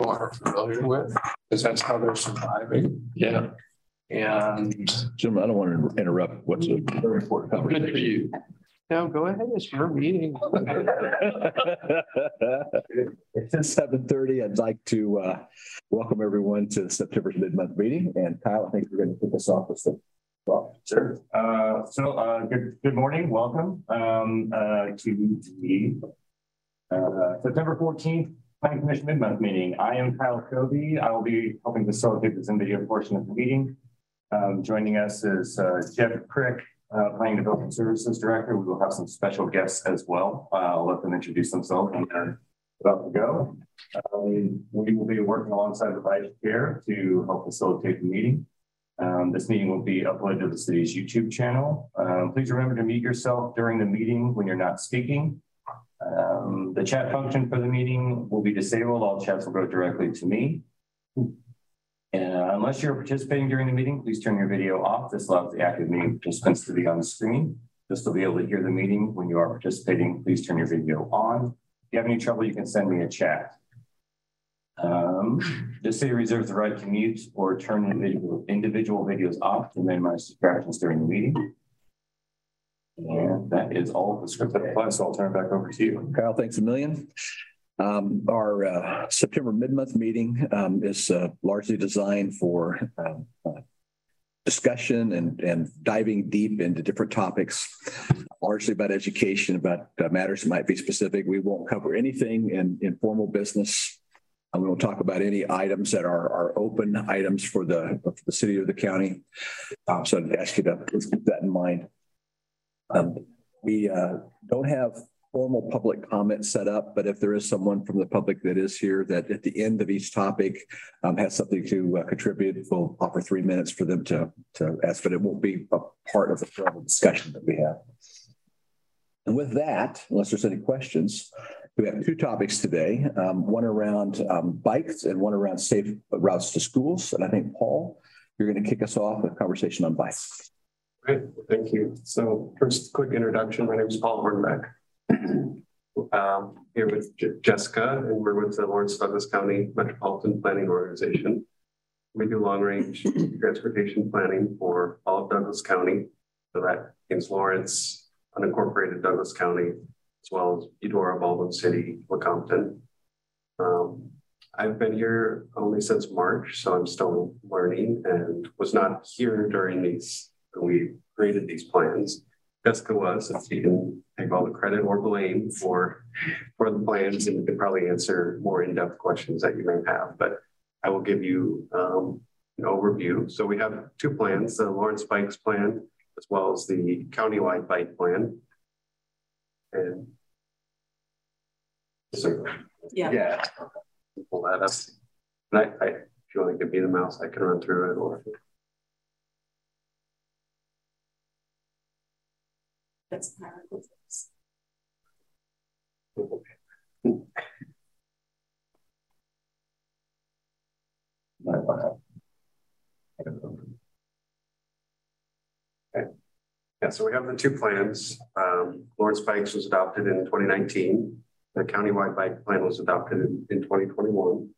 are familiar with, because that's how they're surviving. Yeah. And Jim, I don't want to interrupt what's a very important good for conversation. you. No, go ahead, it's your meeting. It's seven thirty. I'd like to uh, welcome everyone to September's mid-month meeting. And Kyle, I think you're going to kick us off with the. Well, Sure. Uh, so, uh, good, good morning, welcome, um, uh, to the uh, September fourteenth Planning Commission mid-month meeting. I am Kyle Covey. I will be helping facilitate this Zoom video portion of the meeting. Um, joining us is, uh, Jeff Crick, uh, Planning Development Services Director. We will have some special guests as well. Uh, I'll let them introduce themselves when they're about to go. Um, we will be working alongside the vice chair to help facilitate the meeting. Um, this meeting will be uploaded to the city's YouTube channel. Um, please remember to mute yourself during the meeting when you're not speaking. Um, the chat function for the meeting will be disabled. All chats will go directly to me. And unless you're participating during the meeting, please turn your video off. This allows the active meeting participants to be on the screen. Just to be able to hear the meeting when you are participating, please turn your video on. If you have any trouble, you can send me a chat. Um, the city reserves the right to mute or turn individual, individual videos off to minimize distractions during the meeting. And that is all the script that applies, so I'll turn it back over to you. Kyle, thanks a million. Um, Our uh, September mid-month meeting um, is uh, largely designed for um, uh, discussion and, and diving deep into different topics, largely about education, about uh, matters that might be specific. We won't cover anything in, in formal business. And we won't talk about any items that are, are open items for the, for the city or the county. Um, So I'd ask you to keep that in mind. Um, We uh, don't have formal public comment set up, but if there is someone from the public that is here that at the end of each topic um, has something to uh, contribute, we'll offer three minutes for them to, to ask, but it won't be a part of the formal discussion that we have. And with that, unless there's any questions, we have two topics today, um, one around um, bikes and one around safe routes to schools. And I think, Paul, you're going to kick us off with a conversation on bikes. Great, thank you. So first, quick introduction. My name is Paul Hornbeck. Um, here with Je- Jessica, and we're with the Lawrence Douglas County Metropolitan Planning Organization. We do long-range transportation planning for all of Douglas County. So that means Lawrence, unincorporated Douglas County, as well as Eudora, Baldwin City, Lecompton. Um, I've been here only since March, so I'm still learning and was not here during these, we created these plans. Jessica was, if you can take all the credit or blame for, for the plans and you can probably answer more in-depth questions that you may have, but I will give you um, an overview. So we have two plans, the Lawrence Bikes Plan, as well as the countywide bike plan. And so, Yeah. yeah, pull that up. And I, I, if you want to give me the mouse, I can run through it or. That's. Hieroglyphics. Okay. Yeah, so we have the two plans. Um, Lawrence Bikes was adopted in 2019. The countywide bike plan was adopted in, in 2021.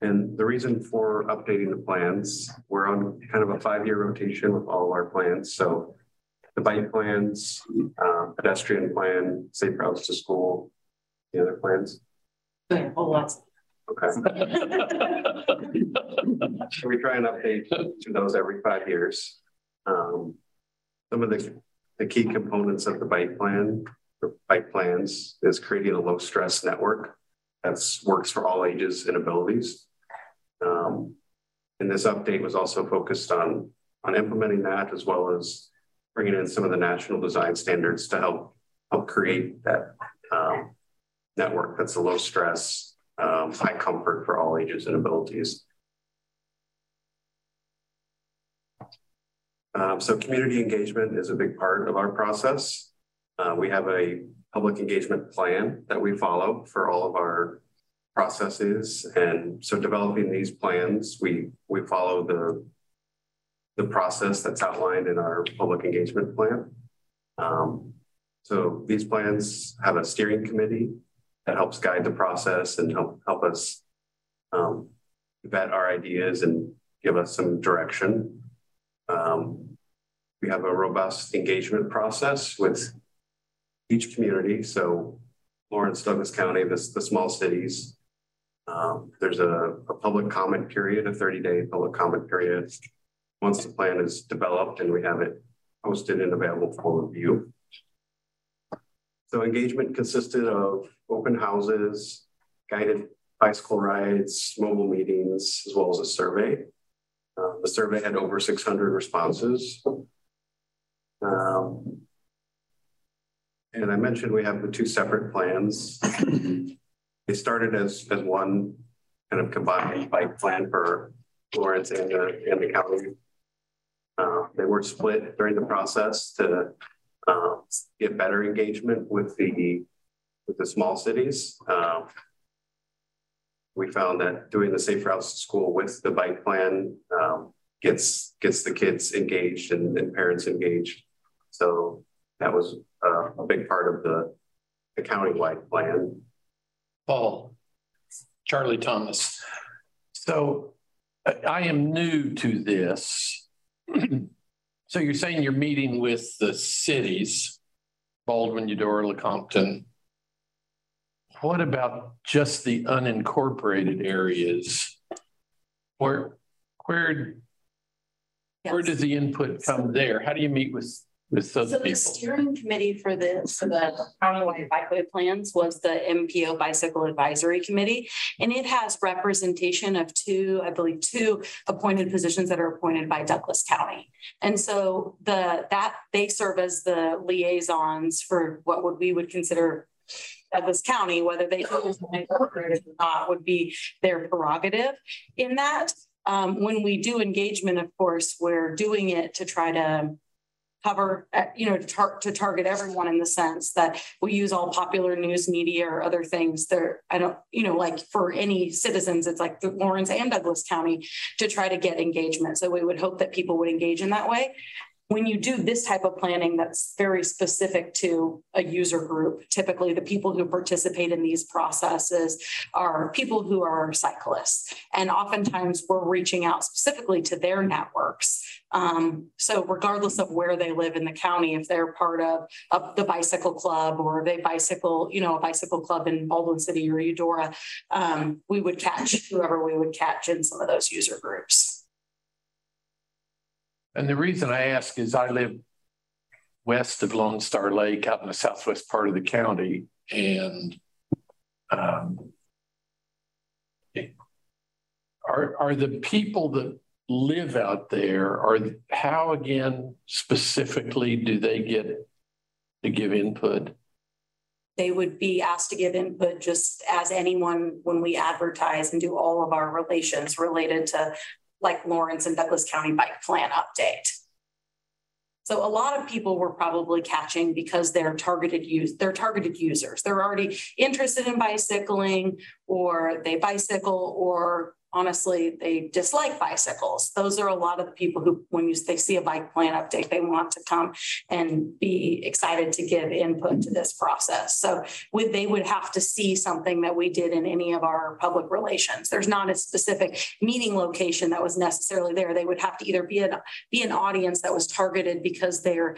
And the reason for updating the plans, we're on kind of a five-year rotation with all of our plans. So the bike plans, uh, pedestrian plan, safe routes to school, the other plans. Yeah, whole lots. Okay. So we try and update to those every five years. Um, some of the, the key components of the bike plan, or bike plans is creating a low stress network that works for all ages and abilities. Um, and this update was also focused on, on implementing that as well as bringing in some of the national design standards to help, help create that um, network that's a low stress, um, high comfort for all ages and abilities. Um, so community engagement is a big part of our process. Uh, we have a public engagement plan that we follow for all of our processes. And so developing these plans, we, we follow the, the process that's outlined in our public engagement plan. Um, so these plans have a steering committee that helps guide the process and help help us um, vet our ideas and give us some direction. Um, we have a robust engagement process with each community. So Lawrence, Douglas County, the, the small cities. Um, there's a, a public comment period, a 30 day public comment period. Once the plan is developed and we have it posted and available for review. So engagement consisted of open houses, guided bicycle rides, mobile meetings, as well as a survey. Uh, the survey had over 600 responses. Um, and I mentioned we have the two separate plans. they started as, as one kind of combined bike plan for Lawrence and the, and the county. Uh, they were split during the process to uh, get better engagement with the with the small cities. Uh, we found that doing the safe routes to school with the bike plan um, gets gets the kids engaged and, and parents engaged. So that was uh, a big part of the, the county-wide plan. Paul, Charlie Thomas. So I am new to this. So you're saying you're meeting with the cities, Baldwin, Eudora, Lecompton. What about just the unincorporated areas? Where, where, Yes. where does the input come there? How do you meet with, with those So the steering committee for the, for the countywide bikeway plans was the MPO Bicycle Advisory Committee. And it has representation of two, I believe, two appointed positions that are appointed by Douglas County. And so the, that, they serve as the liaisons for what would, we would consider Douglas County, whether they incorporated or not would be their prerogative in that. Um, when we do engagement, of course, we're doing it to try to cover, uh, you know, to, tar- to target everyone in the sense that we use all popular news media or other things there. I don't, you know, like for any citizens, it's like the Lawrence and Douglas County to try to get engagement. So we would hope that people would engage in that way. When you do this type of planning that's very specific to a user group, typically the people who participate in these processes are people who are cyclists. And oftentimes we're reaching out specifically to their networks um, so regardless of where they live in the county, if they're part of, of the bicycle club or they bicycle, you know, a bicycle club in Baldwin City or Eudora, um, we would catch whoever we would catch in some of those user groups. And the reason I ask is I live west of Lone Star Lake out in the southwest part of the county. And um, are, are the people that live out there, are how again specifically do they get to give input? They would be asked to give input just as anyone when we advertise and do all of our relations related to like Lawrence and Douglas County Bike Plan update. So a lot of people were probably catching because they're targeted use, they're targeted users. They're already interested in bicycling or they bicycle or honestly, they dislike bicycles. Those are a lot of the people who, when you, they see a bike plan update, they want to come and be excited to give input to this process. So would, they would have to see something that we did in any of our public relations. There's not a specific meeting location that was necessarily there. They would have to either be an, be an audience that was targeted because they're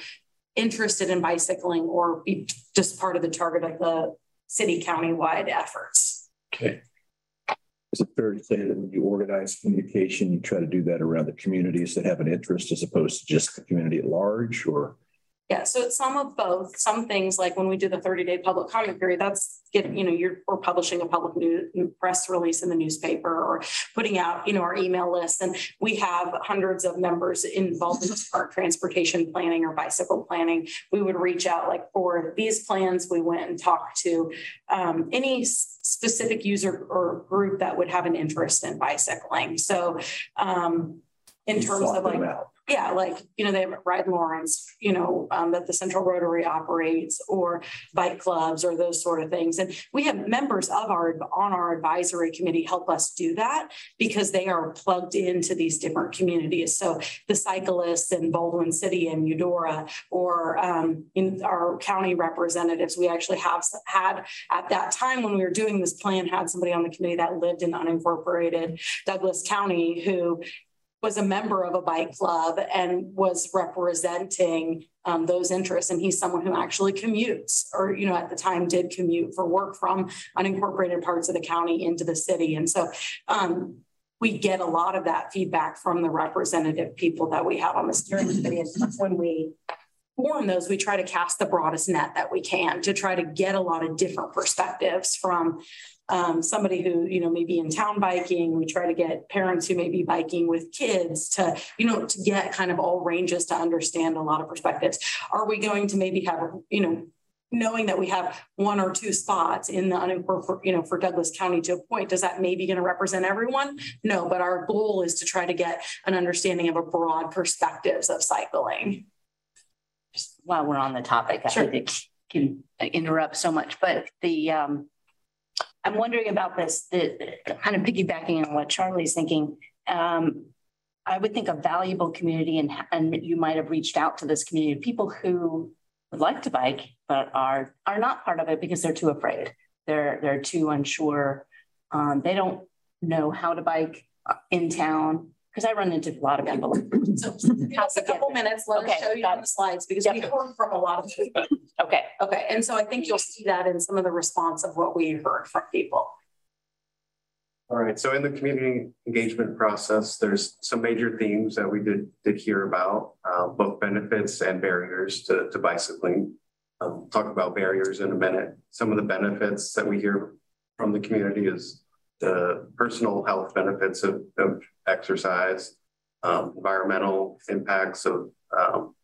interested in bicycling or be just part of the target of the city county-wide efforts. Okay. Is it fair to say that when you organize communication, you try to do that around the communities that have an interest as opposed to just the community at large or? Yeah, so it's some of both. Some things like when we do the 30-day public comment period, that's getting, you know, you're we're publishing a public new press release in the newspaper or putting out, you know, our email list. And we have hundreds of members involved in smart transportation planning or bicycle planning. We would reach out like for these plans, we went and talked to um, any specific user or group that would have an interest in bicycling. So um, in You terms of like out. Yeah, like, you know, they have Ride Lawrence, you know, um, that the Central Rotary operates or bike clubs or those sort of things. And we have members of our, on our advisory committee help us do that because they are plugged into these different communities. So the cyclists in Baldwin City and Eudora or um, in our county representatives, we actually have had at that time when we were doing this plan, had somebody on the committee that lived in unincorporated Douglas County who was a member of a bike club and was representing um, those interests. And he's someone who actually commutes, or you know, at the time did commute for work from unincorporated parts of the county into the city. And so um, we get a lot of that feedback from the representative people that we have on the steering committee. And when we form those, we try to cast the broadest net that we can to try to get a lot of different perspectives from um, somebody who, you know, may be in town biking. We try to get parents who may be biking with kids to, you know, to get kind of all ranges to understand a lot of perspectives. Are we going to maybe have, you know, knowing that we have one or two spots in the unincorporated, you know, for Douglas County to a point, does that maybe going to represent everyone? No, but our goal is to try to get an understanding of a broad perspectives of cycling. Just while we're on the topic, I Sure. think can interrupt so much, but the um, I'm wondering about this, the kind of piggybacking on what Charlie's thinking. Um, I would think a valuable community, and and you might have reached out to this community, of people who would like to bike but are are not part of it because they're too afraid. They're they're too unsure. Um, they don't know how to bike in town because I run into a lot of people. So give us a couple minutes, let us Okay, show you got on the slides because we heard from a lot of people. Okay, Okay, and so I think you'll see that in some of the response of what we heard from people. All right, so in the community engagement process, there's some major themes that we did, did hear about, uh, both benefits and barriers to, to bicycling. Um, talk about barriers in a minute. Some of the benefits that we hear from the community is the personal health benefits of, of exercise, um, environmental impacts of um,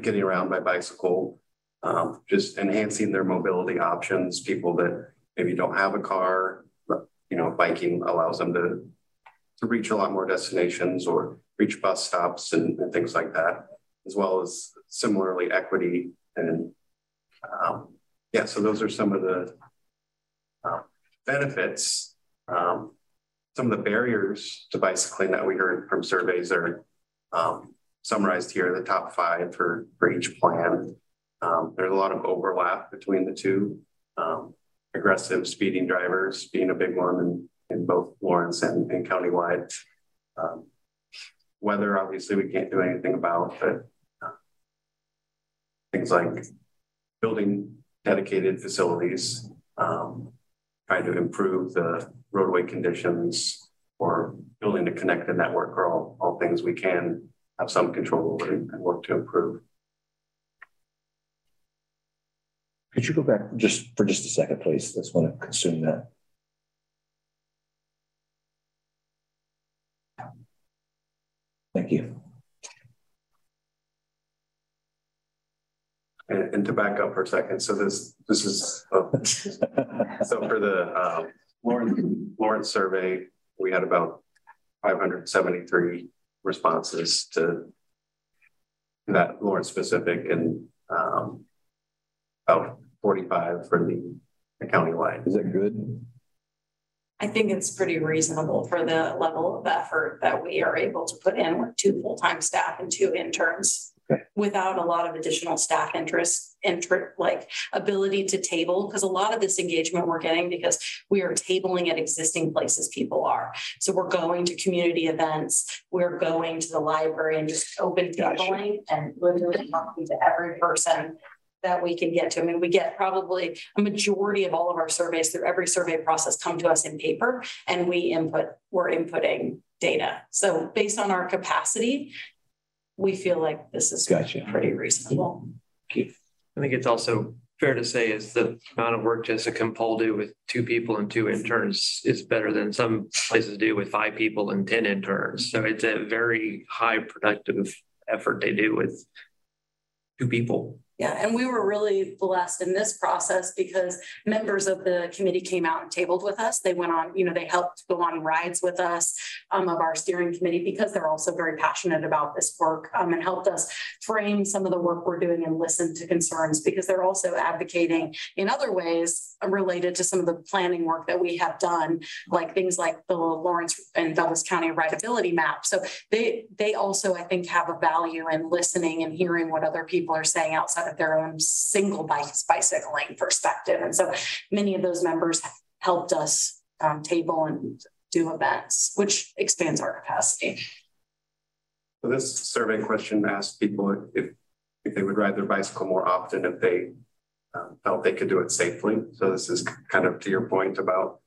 getting around by bicycle, um, just enhancing their mobility options, people that maybe don't have a car, you know, biking allows them to, to reach a lot more destinations or reach bus stops and, and things like that, as well as similarly equity and um, yeah, so those are some of the uh, benefits. Um, some of the barriers to bicycling that we heard from surveys are um, summarized here, the top five for, for each plan. Um, there's a lot of overlap between the two. Um, aggressive speeding drivers being a big one in, in both Lawrence and, and countywide. Um, weather, obviously, we can't do anything about, but uh, things like building dedicated facilities, um, trying to improve the roadway conditions or building to connect the network are all, all things we can have some control over and work to improve. Could you go back just for just a second, please? Let's want to consume that. Thank you. And, and to back up for a second, so this this is uh, so for the uh, Lawrence Lawrence survey, we had about 573 responses to that Lawrence specific and um, about 45 for the, the countywide. Is that good? I think it's pretty reasonable for the level of effort that we are able to put in with two full-time staff and two interns. Okay. Without a lot of additional staff interest, inter, like ability to table, because a lot of this engagement we're getting because we are tabling at existing places people are. So we're going to community events, we're going to the library and just open Gotcha. tabling and literally talking to every person that we can get to. I mean, we get probably a majority of all of our surveys through every survey process come to us in paper and we input, we're inputting data. So based on our capacity, we feel like this is Gotcha. pretty reasonable. I think it's also fair to say is the amount of work Jessica and Paul do with two people and two interns is better than some places do with five people and 10 interns. So it's a very high productive effort they do with two people. Yeah, and we were really blessed in this process because members of the committee came out and tabled with us. They went on, you know, they helped go on rides with us um, of our steering committee because they're also very passionate about this work um, and helped us frame some of the work we're doing and listen to concerns because they're also advocating in other ways related to some of the planning work that we have done, like things like the Lawrence and Douglas County rideability map. So they they also, I think, have a value in listening and hearing what other people are saying outside of their own single bicycling perspective. And so many of those members helped us um, table and do events, which expands our capacity. So this survey question asked people if, if they would ride their bicycle more often if they um, felt they could do it safely. So this is kind of to your point about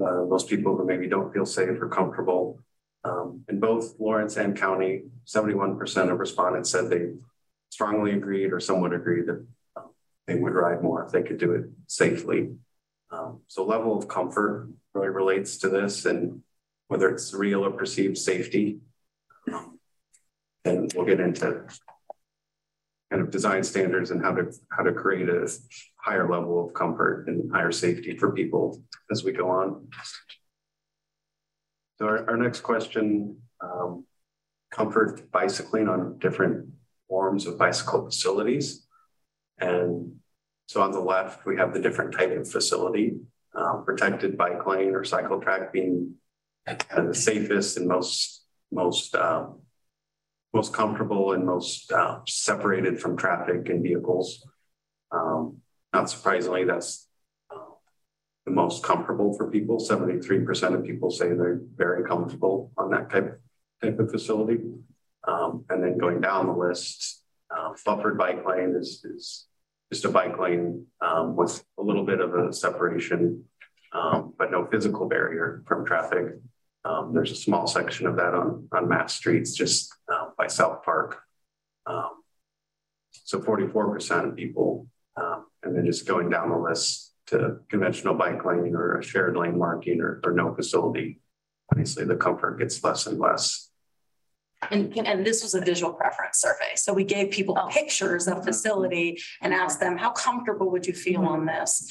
uh, those people who maybe don't feel safe or comfortable. Um, in both Lawrence and County, 71% of respondents said they strongly agreed or somewhat agreed that um, they would ride more if they could do it safely. Um, so level of comfort really relates to this and whether it's real or perceived safety. Um, and we'll get into kind of design standards and how to how to create a higher level of comfort and higher safety for people as we go on. So our, our next question, um, comfort bicycling on different forms of bicycle facilities. And so on the left, we have the different type of facility, um, protected bike lane or cycle track being kind of the safest and most, most, um, most comfortable and most uh, separated from traffic and vehicles. Um, not surprisingly, that's uh, the most comfortable for people. 73% of people say they're very comfortable on that type, type of facility. Um, and then going down the list, uh, buffered bike lane is, is just a bike lane um, with a little bit of a separation, um, but no physical barrier from traffic. Um, there's a small section of that on, on Mass Streets just uh, by South Park. Um, so 44% of people, and then just going down the list to conventional bike lane or a shared lane marking or, or no facility, obviously the comfort gets less and less. And, and this was a visual preference survey. So we gave people oh. pictures of facility and asked them, how comfortable would you feel on this?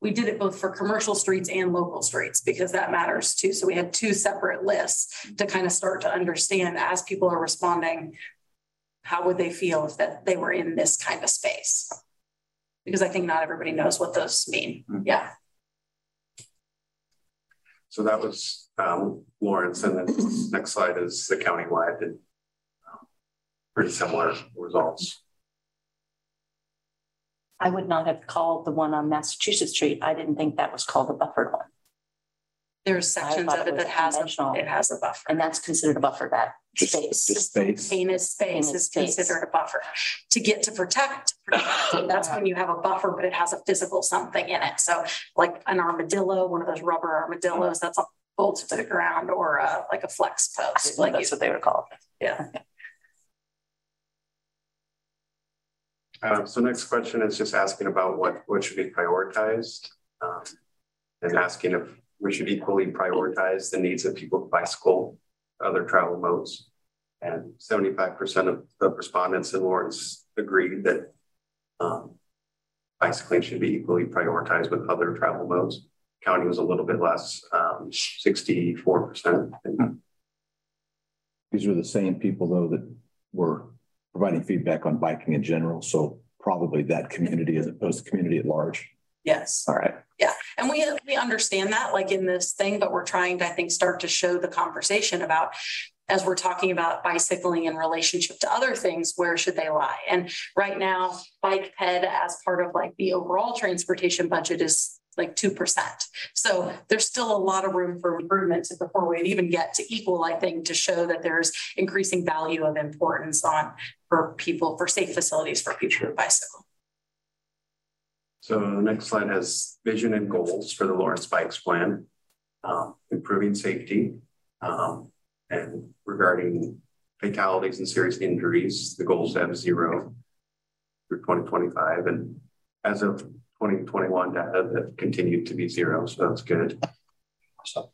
We did it both for commercial streets and local streets because that matters too. So we had two separate lists to kind of start to understand as people are responding, how would they feel if that they were in this kind of space? Because I think not everybody knows what those mean. Mm-hmm. Yeah. So that was um, Lawrence, and then next slide is the countywide and um, pretty similar results. I would not have called the one on Massachusetts Street. I didn't think that was called a buffered one. There's sections of it, it that has a, it has a buffer. And that's considered a buffer, that just, space. Just space. Contained space is space. considered a buffer. To get to protect, protect that's when you have a buffer, but it has a physical something in it. So like an armadillo, one of those rubber armadillos that's bolted to the ground or a, like a flex post. Like that's you, what they would call it. Yeah. Uh, so next question is just asking about what, what should be prioritized um, and asking if we should equally prioritize the needs of people with bicycle, other travel modes. And 75% of the respondents in Lawrence agreed that um, bicycling should be equally prioritized with other travel modes. County was a little bit less, um, 64%. These are the same people, though, that were providing feedback on biking in general. So probably that community as opposed to community at large. Yes. All right. Yeah. And we we understand that like in this thing, but we're trying to, I think, start to show the conversation about as we're talking about bicycling in relationship to other things, where should they lie? And right now, bike ped as part of like the overall transportation budget is like 2%. So there's still a lot of room for improvement before we even get to equal, I think, to show that there's increasing value of importance on for people, for safe facilities for people who bicycle. So the next slide has vision and goals for the Lawrence Bikes Plan, um, improving safety, um, and regarding fatalities and serious injuries, the goals have zero through 2025. And as of 2021 data that continued to be zero, so that's good. So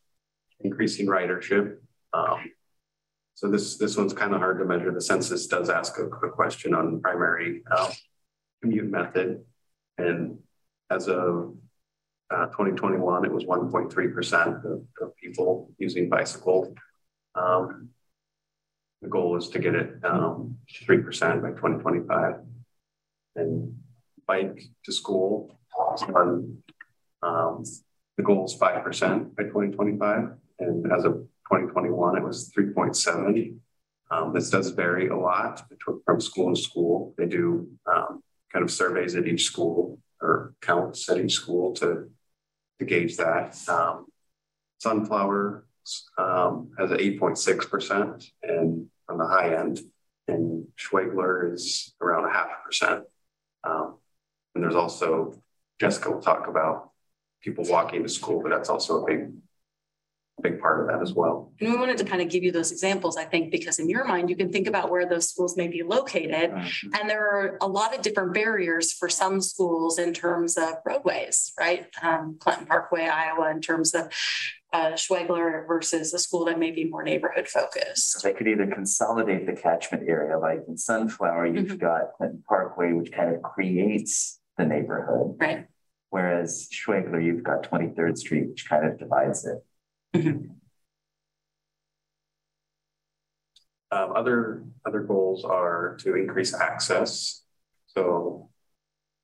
increasing ridership. Um, so this this one's kind of hard to measure. The census does ask a, a question on primary um, commute method. And as of uh, 2021, it was 1.3% of, of people using bicycle. Um, the goal is to get it um, 3% by 2025. And bike to school, on, um, the goal is 5% by 2025. And as of 2021, it was 3.7. Um, this does vary a lot between, from school to school. They do um, kind of surveys at each school or counts at each school to, to gauge that. Um, Sunflower um, has an 8.6% and on the high end, and Schwegler is around a half percent. And there's also, Jessica will talk about people walking to school, but that's also a big big part of that as well. And we wanted to kind of give you those examples, I think, because in your mind, you can think about where those schools may be located. And there are a lot of different barriers for some schools in terms of roadways, right? Um, Clinton Parkway, Iowa, in terms of uh, Schwegler versus a school that may be more neighborhood focused. They could either consolidate the catchment area, like in Sunflower, you've Mhm. got Clinton Parkway, which kind of creates the neighborhood. Right. Whereas Schwegler, you've got Twenty-third Street, which kind of divides it. Um, other other goals are to increase access. So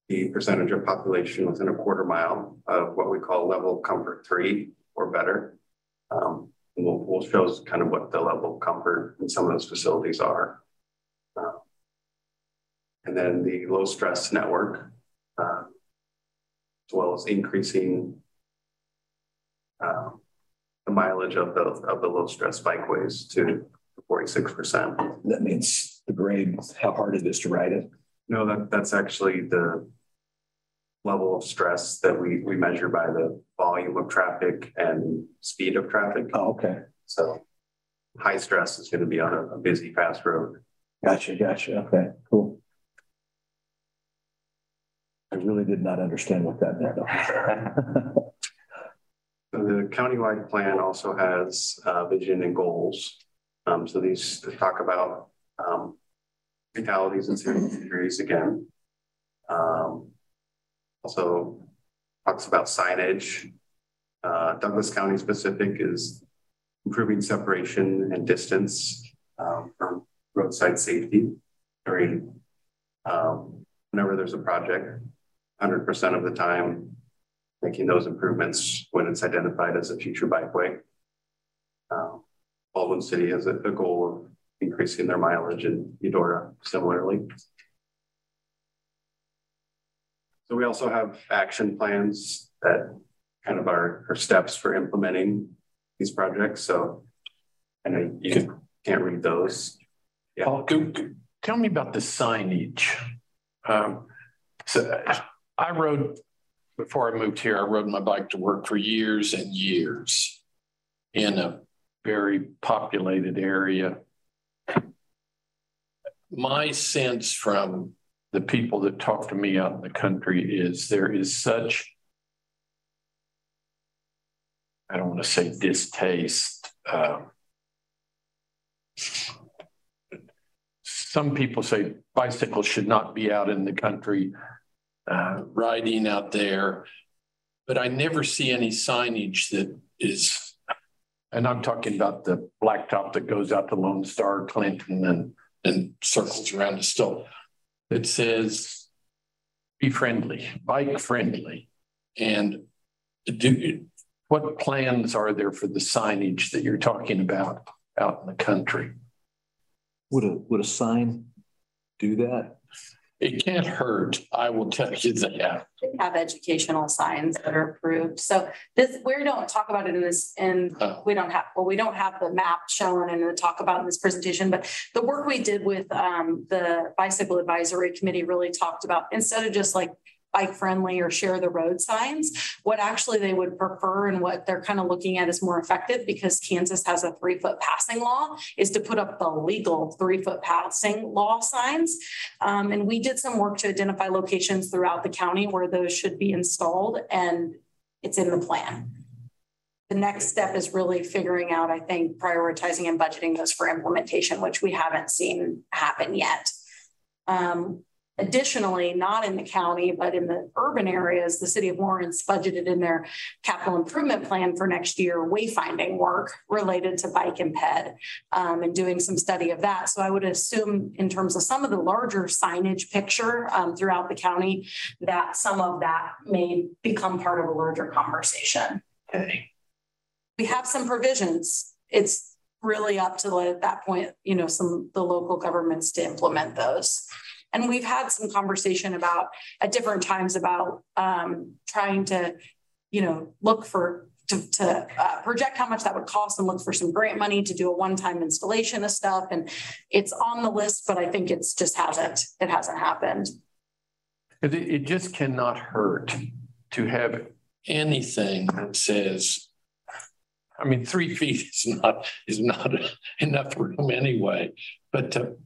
the percentage of population within a quarter mile of what we call level comfort three or better. Um, we'll, we'll show kind of what the level of comfort in some of those facilities are. Uh, and then the low stress network, as well as increasing uh, the mileage of the of the low stress bikeways to 46%. That means the grade, how hard it is to ride it. No, that, that's actually the level of stress that we, we measure by the volume of traffic and speed of traffic. Oh, okay. So high stress is going to be on a, a busy, fast road. Gotcha, gotcha. Okay, cool. I really did not understand what that meant. The countywide plan also has uh, vision and goals. Um, so these talk about um, fatalities and serious injuries again. Um, also talks about signage. Uh, Douglas County specific is improving separation and distance um, from roadside safety during um, whenever there's a project. 100% of the time, making those improvements when it's identified as a future bikeway. Um, Baldwin City has a, a goal of increasing their mileage in Eudora similarly. So we also have action plans that kind of are, are steps for implementing these projects. So I know you can't read those. Yeah. Paul, go, go- tell me about the signage. Um, so I rode, before I moved here, I rode my bike to work for years and years in a very populated area. My sense from the people that talk to me out in the country is there is such, I don't want to say distaste, um, some people say bicycles should not be out in the country uh, riding out there, but I never see any signage that is, and I'm talking about the blacktop that goes out to Lone Star, Clinton, and and circles around the still. It says, "Be friendly, bike friendly," and do what plans are there for the signage that you're talking about out in the country? Would a, would a sign do that? It can't hurt. I will tell you that. We have educational signs that are approved. So this, we don't talk about it in this, and Oh. we don't have, well, we don't have the map shown and to talk about in this presentation, but the work we did with um the bicycle advisory committee really talked about, instead of just like bike friendly or share the road signs, what actually they would prefer and what they're kind of looking at is more effective because Kansas has a three foot passing law is to put up the legal three foot passing law signs. Um, and we did some work to identify locations throughout the county where those should be installed and it's in the plan. The next step is really figuring out, I think, prioritizing and budgeting those for implementation, which we haven't seen happen yet. Um, Additionally, not in the county, but in the urban areas, the city of Lawrence budgeted in their capital improvement plan for next year, wayfinding work related to bike and ped um, and doing some study of that. So I would assume in terms of some of the larger signage picture um, throughout the county, that some of that may become part of a larger conversation. Okay. We have some provisions. It's really up to at that point, you know, some, the local governments to implement those. And we've had some conversation about at different times about um, trying to, you know, look for to, to uh, project how much that would cost and look for some grant money to do a one-time installation of stuff. And it's on the list, but I think it's just hasn't, it hasn't happened. It, it just cannot hurt to have anything that says, I mean, three feet is not, is not enough room anyway, but to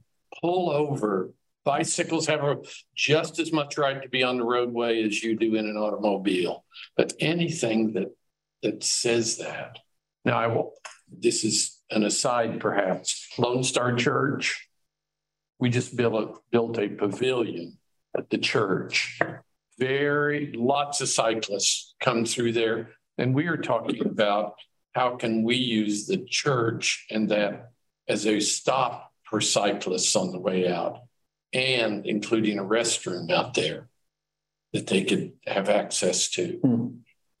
pull over, bicycles have a, just as much right to be on the roadway as you do in an automobile. But anything that, that says that. Now I will, this is an aside perhaps, Lone Star Church. We just built a, built a pavilion at the church. Very, lots of cyclists come through there. And we are talking about how can we use the church and that as a stop for cyclists on the way out and including a restroom out there that they could have access to. Hmm.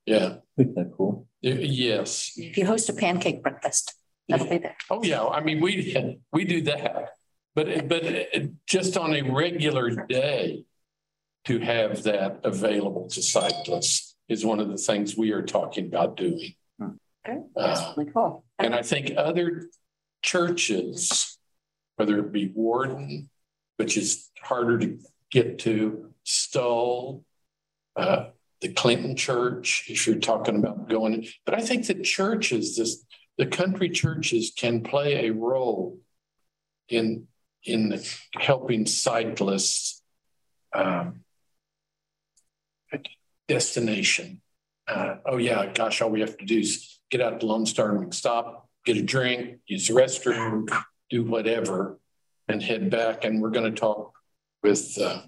Yeah. Isn't that cool? Yes. If you host a pancake breakfast, that'll be there. Oh, yeah. I mean, we, we do that. But, but just on a regular day to have that available to cyclists is one of the things we are talking about doing. Okay, Uh, that's really cool. And I think other churches, whether it be Worden, which is harder to get to, Stull, uh, the Clinton Church, if you're talking about going, but I think the churches, this, the country churches can play a role in, in helping cyclists um, destination. Uh, oh yeah, gosh, all we have to do is get out to Lone Star and stop, get a drink, use the restroom, do whatever, and head back. And we're going to talk with uh,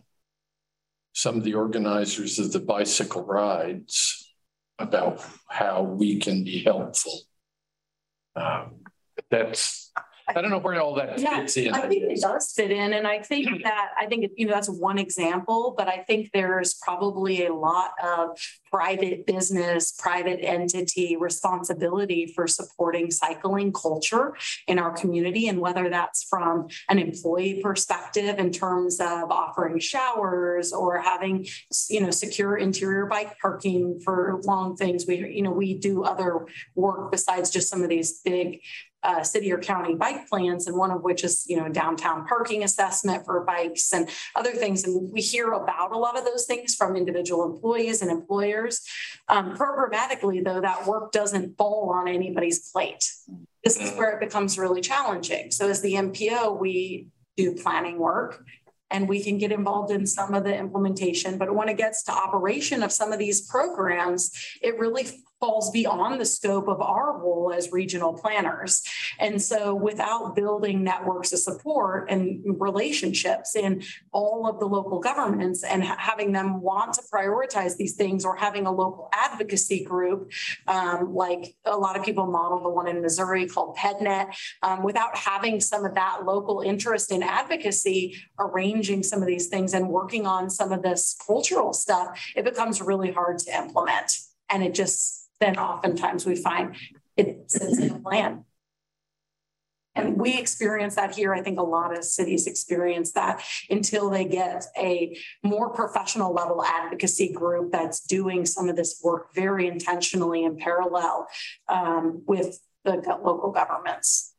some of the organizers of the bicycle rides about how we can be helpful. Um, that's I don't know where all that Yeah, fits in. I think it does fit in. And I think that, I think, you know, that's one example, but I think there's probably a lot of private business, private entity responsibility for supporting cycling culture in our community. And whether that's from an employee perspective in terms of offering showers or having, you know, secure interior bike parking for long things. We, you know, we do other work besides just some of these big uh, city or county bike plans, and one of which is, you know, downtown parking assessment for bikes and other things. And we hear about a lot of those things from individual employees and employers. Um, programmatically, though, that work doesn't fall on anybody's plate. This is where it becomes really challenging. So as the MPO, we do planning work and we can get involved in some of the implementation. But when it gets to operation of some of these programs, it really falls beyond the scope of our role as regional planners. And so without building networks of support and relationships in all of the local governments and having them want to prioritize these things or having a local advocacy group, um, like a lot of people model the one in Missouri called PedNet, um, without having some of that local interest in advocacy, arranging some of these things and working on some of this cultural stuff, it becomes really hard to implement. And it just then oftentimes we find it sits in a plan. And we experience that here. I think a lot of cities experience that until they get a more professional level advocacy group that's doing some of this work very intentionally in parallel um, with the local governments.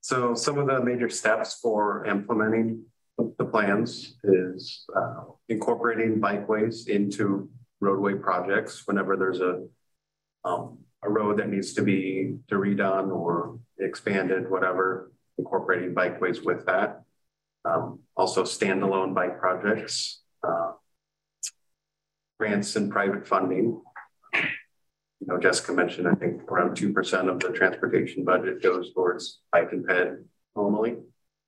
So some of the major steps for implementing the plans is uh, incorporating bikeways into roadway projects whenever there's a um, a road that needs to be to redone or expanded, whatever, incorporating bikeways with that. Um, also standalone bike projects, uh, grants and private funding. You know, Jessica mentioned, I think around 2% of the transportation budget goes towards bike and ped normally.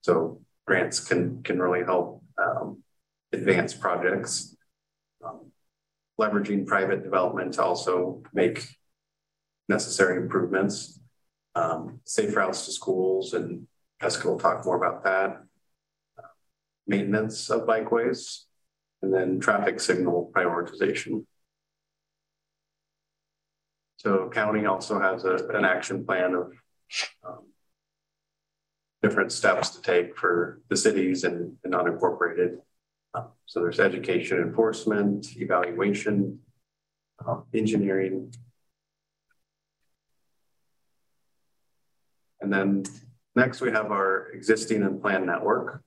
So grants can, can really help um, advance projects. Um, Leveraging private development to also make necessary improvements. Um, safe routes to schools and Jessica will talk more about that. Maintenance of bikeways and then traffic signal prioritization. So county also has a, an action plan of um, different steps to take for the cities and, and unincorporated. Um, so there's education enforcement, evaluation, um, engineering. And then next we have our existing and planned network.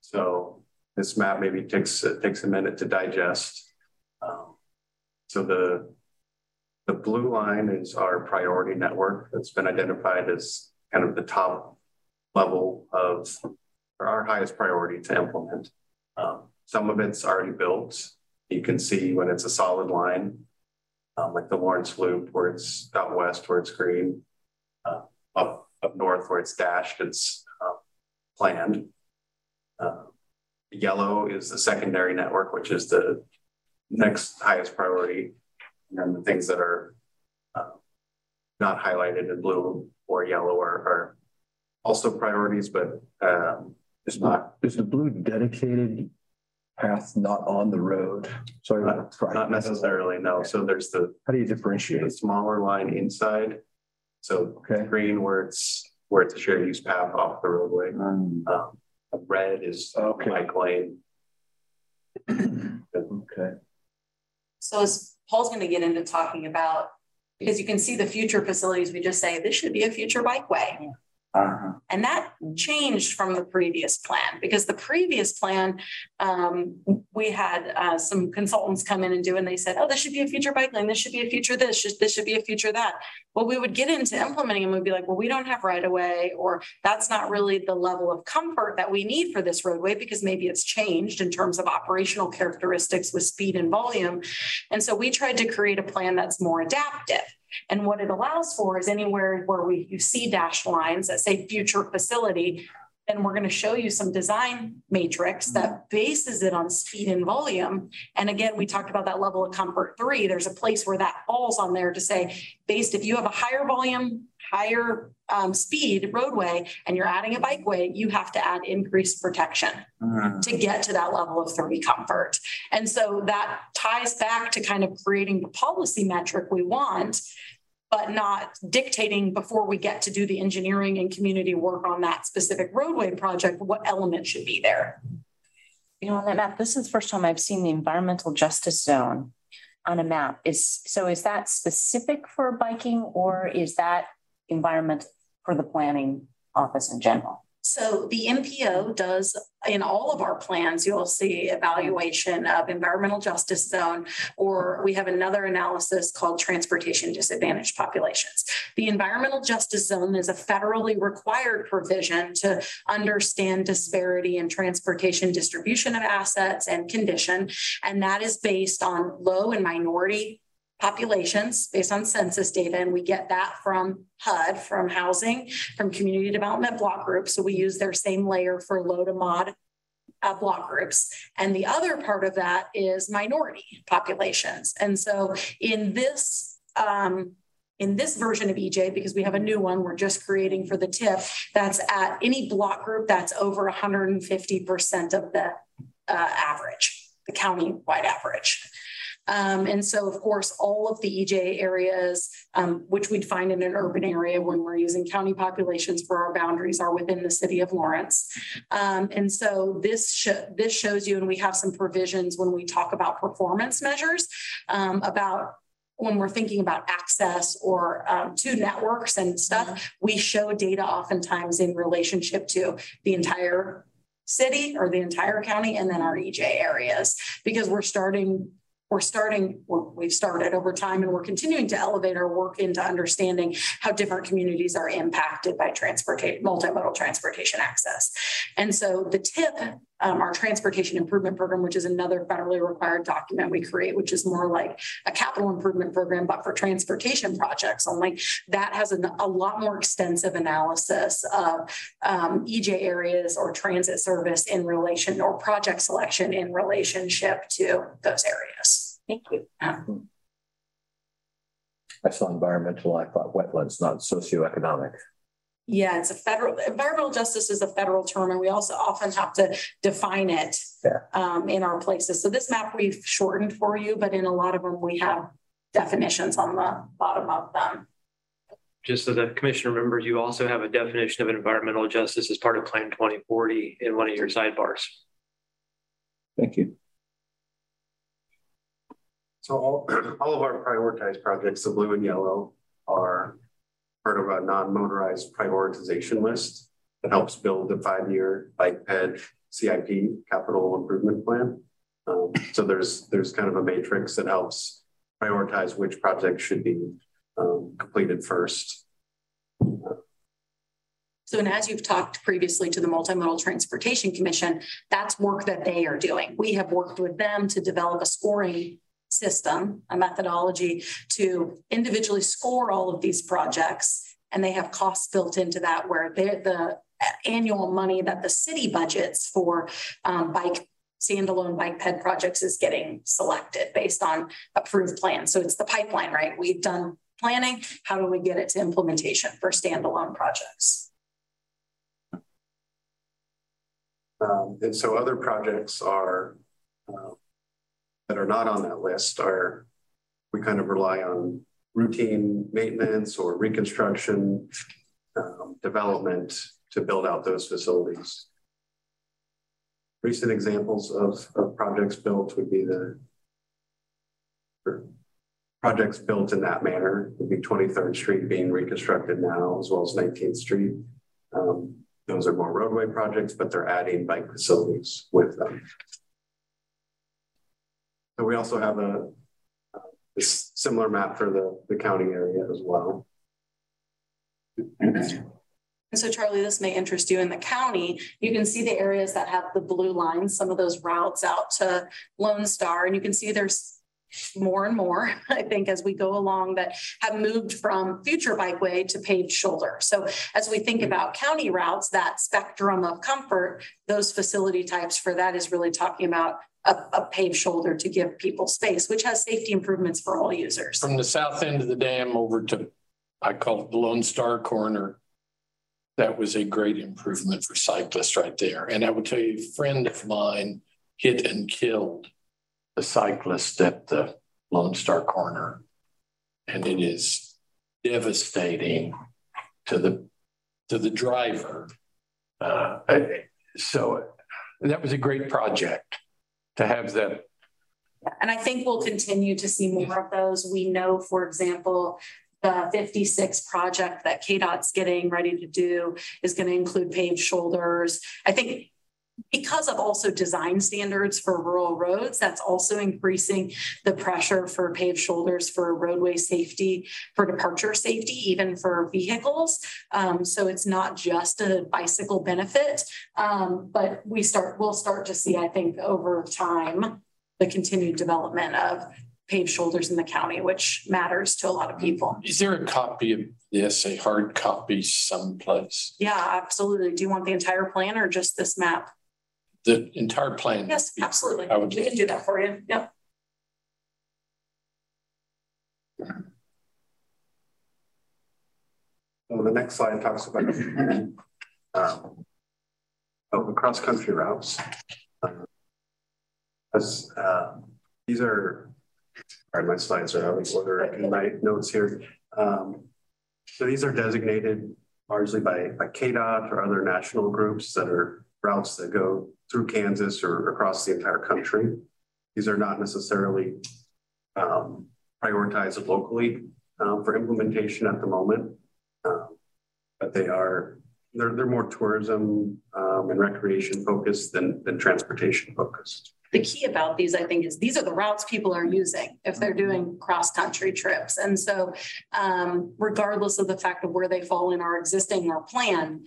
So this map maybe takes, uh, takes a minute to digest. Um, so the, the blue line is our priority network that's been identified as kind of the top level of our highest priority to implement. Um, some of it's already built. You can see when it's a solid line, um, like the Lawrence Loop, where it's out west, where it's green, uh, up up north, where it's dashed, it's uh, planned. Uh, yellow is the secondary network, which is the next highest priority. And the things that are uh, not highlighted in blue or yellow are, are also priorities, but um, Is not, is the blue dedicated path not on the road? Sorry. not, not necessarily, no. So there's the, How do you differentiate the smaller line inside. So Okay. green where it's where it's a shared use path off the roadway. Mm. Um, red is Okay. bike lane. Okay. So as Paul's going to get into talking about, because you can see the future facilities, we just say this should be a future bikeway. Uh-huh. And that changed from the previous plan because the previous plan, um, we had uh, some consultants come in and do, and they said, oh, this should be a future bike lane. This should be a future this, should- this should be a future that. Well, we would get into implementing and we'd be like, well, we don't have right of way, or that's not really the level of comfort that we need for this roadway because maybe it's changed in terms of operational characteristics with speed and volume. And so we tried to create a plan that's more adaptive. And what it allows for is anywhere where we, you see dashed lines that say future facility, then we're going to show you some design matrix mm-hmm. that bases it on speed and volume. And again, we talked about that level of comfort three. There's a place where that falls on there to say, based if you have a higher volume, higher um, speed roadway, and you're adding a bikeway, you have to add increased protection Mm. to get to that level of 30 comfort. And so that ties back to kind of creating the policy metric we want, but not dictating before we get to do the engineering and community work on that specific roadway project, what element should be there. You know, on that map, this is the first time I've seen the environmental justice zone on a map. Is, so is that specific for biking or is that environment for the planning office in general? So the MPO does, in all of our plans, you'll see evaluation of environmental justice zone, or we have another analysis called transportation disadvantaged populations. The environmental justice zone is a federally required provision to understand disparity in transportation distribution of assets and condition. And that is based on low and minority populations based on census data. And we get that from HUD, from housing, from community development block groups. So we use their same layer for low to mod uh, block groups. And the other part of that is minority populations. And so in this, um, in this version of EJ, because we have a new one we're just creating for the TIP, that's at any block group that's over 150% of the uh, average, the county-wide average. Um, and so, of course, all of the EJ areas, um, which we'd find in an urban area when we're using county populations for our boundaries, are within the city of Lawrence. Um, and so this sh- this shows you, and we have some provisions when we talk about performance measures um, about when we're thinking about access or um, to networks and stuff, we show data oftentimes in relationship to the entire city or the entire county and then our EJ areas because we're starting we're starting, we've started over time and we're continuing to elevate our work into understanding how different communities are impacted by transportation, multimodal transportation access. And so the TIP um, our transportation improvement program, which is another federally required document we create, which is more like a capital improvement program, but for transportation projects only. That has a, a lot more extensive analysis of um, EJ areas or transit service in relation or project selection in relationship to those areas. Thank you. I saw environmental, I thought wetlands, not socioeconomic. Yeah, it's a federal, environmental justice is a federal term, and we also often have to define it Yeah. um, in our places. So this map we've shortened for you, but in a lot of them, we have definitions on the bottom of them. Just so the commissioner remembers, you also have a definition of environmental justice as part of Plan twenty forty in one of your sidebars. Thank you. So all, all of our prioritized projects, the blue and yellow, are part of a non-motorized prioritization list that helps build the five-year bike ped CIP capital improvement plan. Um, so there's there's kind of a matrix that helps prioritize which projects should be um, completed first. So, and as you've talked previously to the Multimodal Transportation Commission, that's work that they are doing. We have worked with them to develop a scoring system, a methodology to individually score all of these projects. And they have costs built into that where the annual money that the city budgets for um, bike standalone bike ped projects is getting selected based on approved plans. So it's the pipeline, right? We've done planning. How do we get it to implementation for standalone projects? Um, and so other projects are uh, that are not on that list are we kind of rely on routine maintenance or reconstruction um, development to build out those facilities. Recent examples of, of projects built would be the projects built in that manner would be 23rd Street being reconstructed now, as well as 19th Street. Um, those are more roadway projects, but they're adding bike facilities with them. So we also have a, a similar map for the, the county area as well. And so, Charlie, this may interest you in the county. You can see the areas that have the blue lines, some of those routes out to Lone Star, and you can see there's more and more, I think, as we go along that have moved from future bikeway to paved shoulder. So as we think mm-hmm. about county routes, that spectrum of comfort, those facility types for that is really talking about a, a paved shoulder to give people space, which has safety improvements for all users. From the south end of the dam over to, I call it the Lone Star Corner. That was a great improvement for cyclists right there. And I will tell you, a friend of mine hit and killed the cyclist at the Lone Star Corner. And it is devastating to the to the driver. Uh, so that was a great project to have that. And I think we'll continue to see more of those. We know, for example, the 56 project that KDOT's getting ready to do is going to include paved shoulders. I think because of also design standards for rural roads, that's also increasing the pressure for paved shoulders for roadway safety, for departure safety, even for vehicles. Um, so it's not just a bicycle benefit, um, but we start, we'll start to see, I think, over time, the continued development of paved shoulders in the county, which matters to a lot of people. Is there a copy of this, a hard copy someplace? Yeah, absolutely. Do you want the entire plan or just this map? The entire plan? Yes, absolutely. I would- We can do that for you. Yep. So the next slide talks about um, oh, the cross-country routes. As, uh, these are, all right, my slides are out of order in my notes here. Um, so these are designated largely by, by KDOT or other national groups that are routes that go through Kansas or across the entire country. These are not necessarily um, prioritized locally um, for implementation at the moment, um, but they are they're they're more tourism um, and recreation focused than than transportation focused. The key about these, I think, is these are the routes people are using if they're doing cross country trips, and so um, regardless of the fact of where they fall in our existing or plan,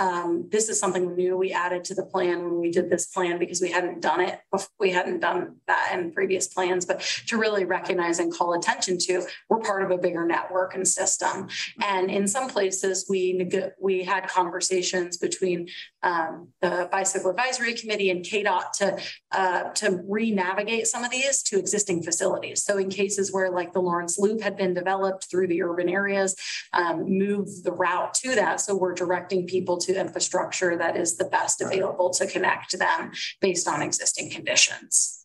Um, this is something new we added to the plan when we did this plan because we hadn't done it. bef- We hadn't done that in previous plans, but to really recognize and call attention to, we're part of a bigger network and system. And in some places, we, neg- we had conversations between um, the Bicycle Advisory Committee and KDOT to, uh, to re-navigate some of these to existing facilities. So in cases where like the Lawrence Loop had been developed through the urban areas, um, move the route to that. So we're directing people to infrastructure that is the best available to connect them based on existing conditions.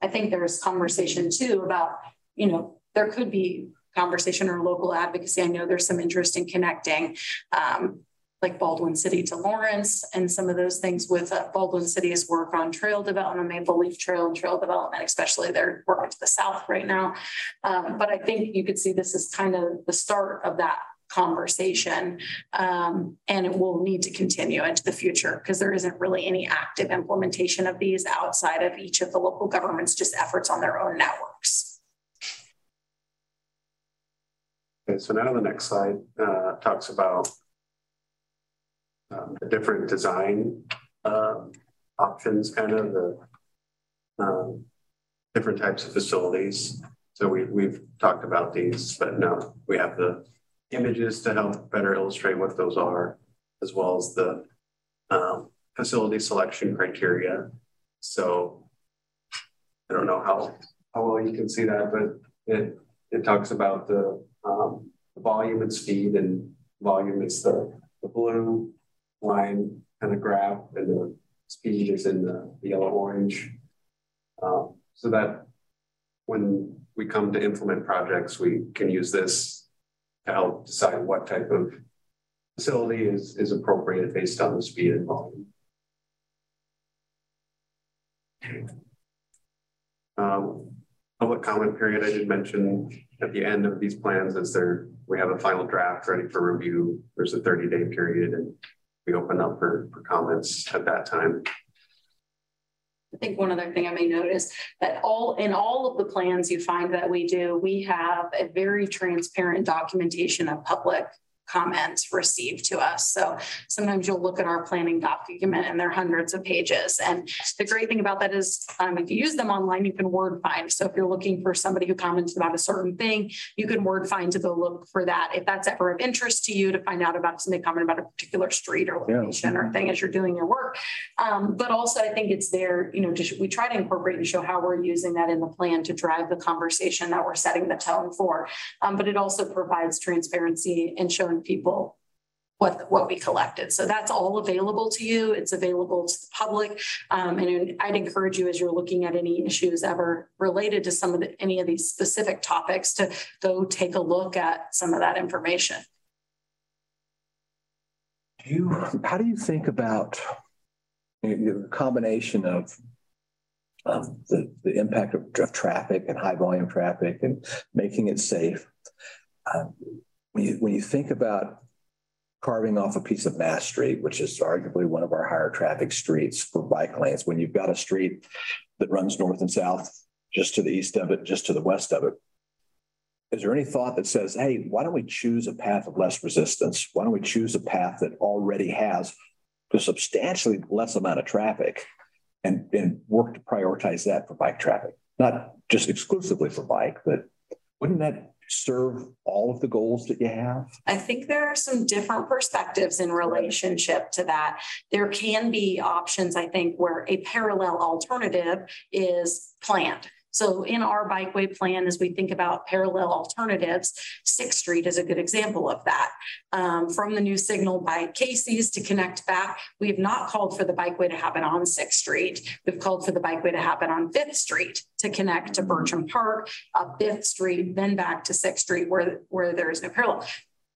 I think there's conversation too about, you know, there could be conversation or local advocacy. I know there's some interest in connecting um, like Baldwin City to Lawrence and some of those things with uh, Baldwin City's work on trail development, Maple Leaf Trail and trail development, especially they're working to the south right now. Um, but I think you could see this is kind of the start of that conversation. Um, and it will need to continue into the future because there isn't really any active implementation of these outside of each of the local governments, just efforts on their own networks. Okay, so now the next slide uh, talks about um, the different design um, options, kind of the um, different types of facilities. So we, we've talked about these, but now we have the images to help better illustrate what those are, as well as the um, facility selection criteria. So I don't know how, how well you can see that, but it, it talks about the, um, the volume and speed and volume is the, the blue line kind of graph and the speed is in the, the yellow orange. Um, so that when we come to implement projects, we can use this to help decide what type of facility is, is appropriate based on the speed and volume. Um, public comment period, I did mention at the end of these plans is there, we have a final draft ready for review. There's a 30 day period and we open up for, for comments at that time. I think one other thing I may note is that all, in all of the plans you find that we do, we have a very transparent documentation of public comments received to us. So sometimes you'll look at our planning document and there are hundreds of pages. And the great thing about that is um, if you use them online, you can word find. So if you're looking for somebody who comments about a certain thing, you can word find to go look for that. If that's ever of interest to you to find out about somebody comment about a particular street or Yeah. location or thing as you're doing your work. Um, but also I think it's there, you know, we try to incorporate and show how we're using that in the plan to drive the conversation that we're setting the tone for. Um, but it also provides transparency and showing people what, what we collected. So that's all available to you. It's available to the public. Um, and I'd encourage you as you're looking at any issues ever related to some of the, any of these specific topics to go take a look at some of that information. Do you, how do you think about the combination of um, the, the impact of, of traffic and high volume traffic and making it safe? Um, when you, when you think about carving off a piece of Mass Street, which is arguably one of our higher traffic streets for bike lanes, when you've got a street that runs north and south, just to the east of it, just to the west of it, is there any thought that says, hey, why don't we choose a path of less resistance? Why don't we choose a path that already has a substantially less amount of traffic and, and work to prioritize that for bike traffic? Not just exclusively for bike, but wouldn't that serve all of the goals that you have? I think there are some different perspectives in relationship to that. There can be options, I think, where a parallel alternative is planned. So in our bikeway plan, as we think about parallel alternatives, Sixth Street is a good example of that. Um, from the new signal by Casey's to connect back, we have not called for the bikeway to happen on Sixth Street. We've called for the bikeway to happen on Fifth Street to connect to Burcham Park, up Fifth Street, then back to Sixth Street where, where there is no parallel.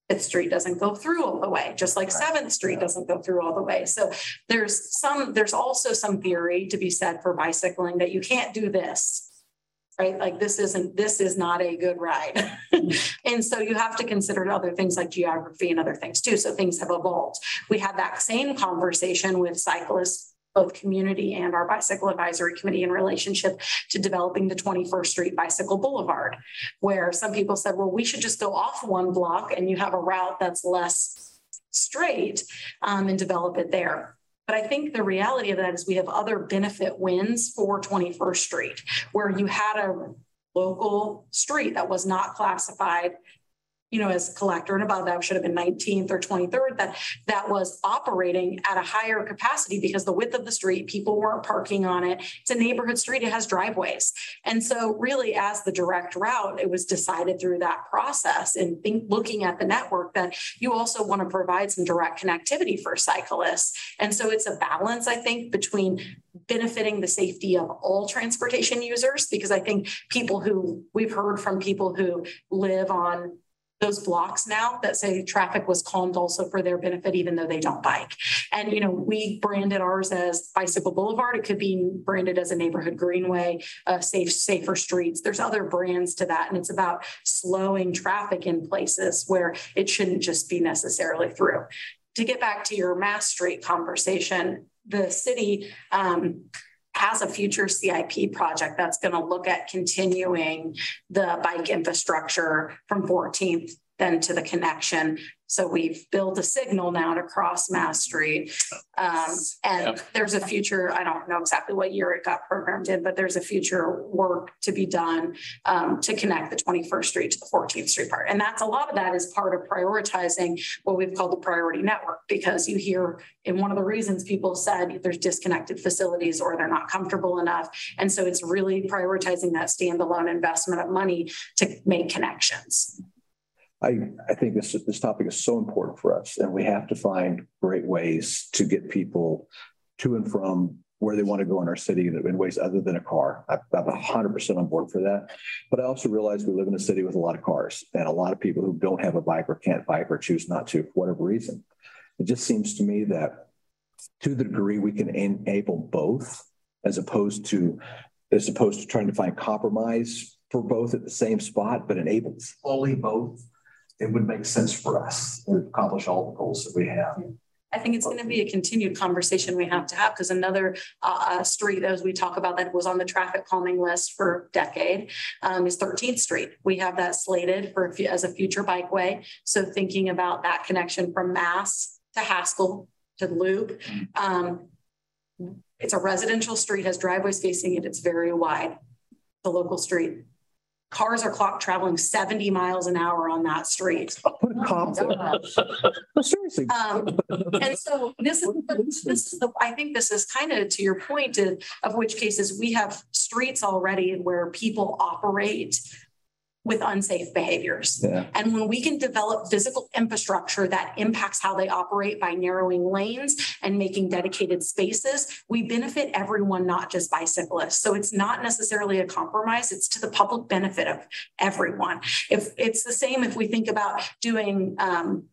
Fifth Street doesn't go through all the way, just like Seventh Street doesn't go through all the way. So there's some, there's also some theory to be said for bicycling that you can't do this. Right? Like this isn't, this is not a good ride. and so you have to consider other things like geography and other things too. So things have evolved. We had that same conversation with cyclists both community and our bicycle advisory committee in relationship to developing the twenty-first street bicycle boulevard. Where some people said, well, we should just go off one block and you have a route that's less straight um, and develop it there. But I think the reality of that is we have other benefit wins for 21st Street, where you had a local street that was not classified you know, as collector and above that should have been 19th or 23rd, that that was operating at a higher capacity because the width of the street, people weren't parking on it. It's a neighborhood street, it has driveways. And so really as the direct route, it was decided through that process and think looking at the network that you also want to provide some direct connectivity for cyclists. And so it's a balance, I think, between benefiting the safety of all transportation users, because I think people who we've heard from people who live on those blocks now that say traffic was calmed also for their benefit, even though they don't bike. And, you know, we branded ours as Bicycle Boulevard. It could be branded as a neighborhood greenway, uh, safe, safer streets. There's other brands to that. And it's about slowing traffic in places where it shouldn't just be necessarily through. To get back to your Mass Street conversation, the city, um, has a future CIP project that's going to look at continuing the bike infrastructure from 14th then to the connection. So we've built a signal now to cross Mass Street. Um, and Yep. there's a future, I don't know exactly what year it got programmed in, but there's a future work to be done um, to connect the 21st Street to the 14th Street part. And that's a lot of that is part of prioritizing what we've called the priority network, because you hear in one of the reasons people said there's disconnected facilities or they're not comfortable enough. And so it's really prioritizing that standalone investment of money to make connections. I, I think this, this topic is so important for us and we have to find great ways to get people to and from where they want to go in our city in ways other than a car. I- I'm hundred percent on board for that. But I also realize we live in a city with a lot of cars and a lot of people who don't have a bike or can't bike or choose not to for whatever reason. It just seems to me that to the degree we can enable both as opposed to, as opposed to trying to find compromise for both at the same spot, but enable fully both, it would make sense for us to accomplish all the goals that we have. I think it's going to be a continued conversation we have to have because another uh, street, as we talk about, that was on the traffic calming list for a decade um, is 13th Street. We have that slated for as a future bikeway. So thinking about that connection from Mass to Haskell to Loop. Um, it's a residential street, has driveways facing it. It's very wide. The local street. Cars are clock traveling 70 miles an hour on that street. A cop Seriously. Um, and so this is, this is the, I think this is kind of to your point of, of which cases we have streets already where people operate with unsafe behaviors. Yeah. And when we can develop physical infrastructure that impacts how they operate by narrowing lanes and making dedicated spaces, we benefit everyone, not just bicyclists. So it's not necessarily a compromise. It's to the public benefit of everyone. If it's the same if we think about doing um,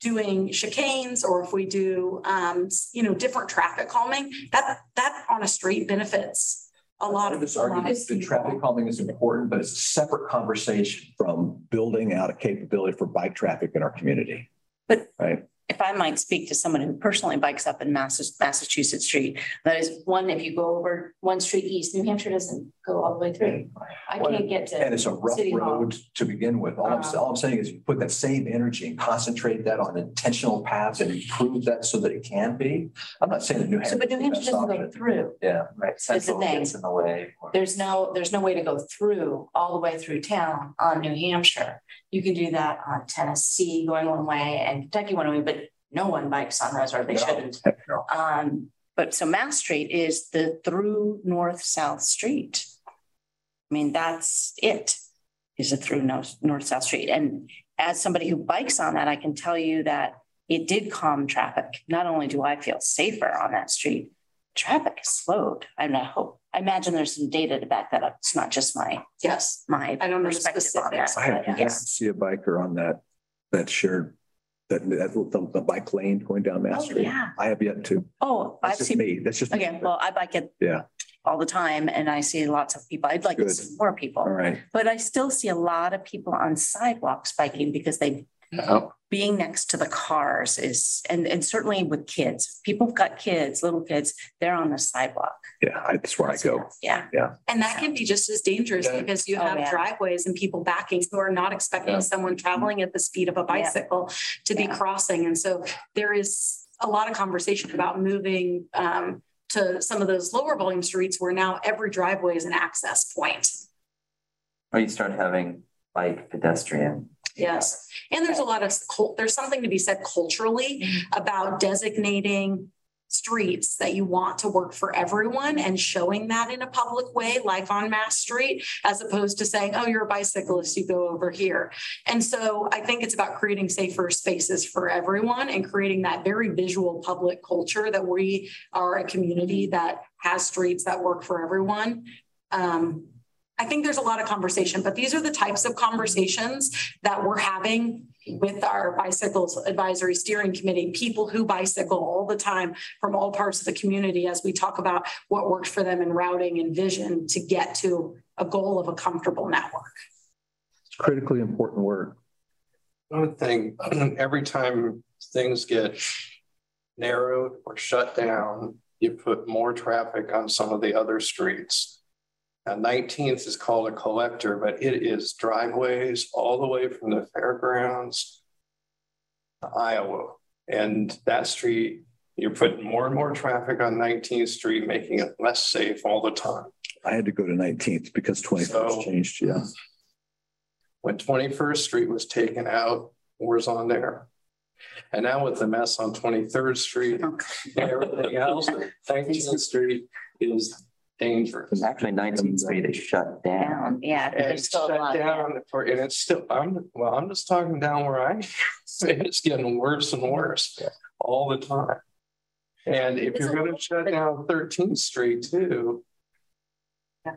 doing chicanes or if we do um, you know different traffic calming, that that on a street benefits a lot of This a lot of argument, the traffic calming is important, but it's a separate conversation from building out a capability for bike traffic in our community. But- Right. If I might speak to someone who personally bikes up in Massa- Massachusetts Street, that is one, if you go over one street east, New Hampshire doesn't go all the way through. I can't get to. And it's a rough City Hall. road to begin with. All I'm, Um, all I'm saying is you put that same energy and concentrate that on intentional paths and improve that so that it can be. I'm not saying that New So, Hampshire. but New Hampshire doesn't go through. Yeah. Right, central thing. gets in the way. or- There's no, there's no way to go through, all the way through town on New Hampshire. You can do that on Tennessee going one way and Kentucky one way, but no one bikes on those, or they No. shouldn't. No. Um, but so Mass Street is the through north-south street. I mean, that's it, is a through north, north-south street. And as somebody who bikes on that, I can tell you that it did calm traffic. Not only do I feel safer on that street, traffic is slowed. And I hope, I imagine there's some data to back that up. It's not just my, Yes, my I don't know the perspective that. specifics. I have but yet to see a biker on that, that shared, that, that, the, the bike lane going down Mass Oh, Street. yeah. I have yet to. Oh, I've just seen, me. That's just. me. again, well, I bike it. Yeah. All the time and I see lots of people. I'd like to see more people. All right. But I still see a lot of people on sidewalks biking because they Yeah. being next to the cars is, and, and certainly with kids, people have got kids, little kids, they're on the sidewalk. Yeah, I- that's where I go. Yeah. Yeah. And that can be just as dangerous Yeah. because you Oh, have yeah. driveways and people backing who are not Yeah. expecting someone traveling at the speed of a bicycle to be Yeah. crossing. And so there is a lot of conversation about moving um, to some of those lower volume streets where now every driveway is an access point. Or you start having bike pedestrian. Yes. And there's a lot of, there's something to be said culturally about designating streets that you want to work for everyone and showing that in a public way, like on Mass Street, as opposed to saying, oh, you're a bicyclist, you go over here. And so I think it's about creating safer spaces for everyone and creating that very visual public culture that we are a community that has streets that work for everyone. Um, I think there's a lot of conversation, but these are the types of conversations that we're having with our bicycles advisory steering committee, people who bicycle all the time from all parts of the community as we talk about what works for them in routing and vision to get to a goal of a comfortable network. It's critically important work. One thing, every time things get narrowed or shut down, you put more traffic on some of the other streets. Now nineteenth is called a collector, but it is driveways all the way from the fairgrounds to Iowa. And that street, you're putting more and more traffic on Nineteenth Street, making it less safe all the time. I had to go to nineteenth because twenty So- changed, yeah. when 21st Street was taken out, was on there. And now with the mess on 23rd Street and everything else, 19th Street is dangerous. Actually, nineteenth street is shut down. Down, yeah. And there's it's still a shut lot. down for, and it's still, I'm, well, I'm just talking down where I, it's getting worse and worse all the time. And if It's you're gonna shut bit- down 13th Street too, Yeah.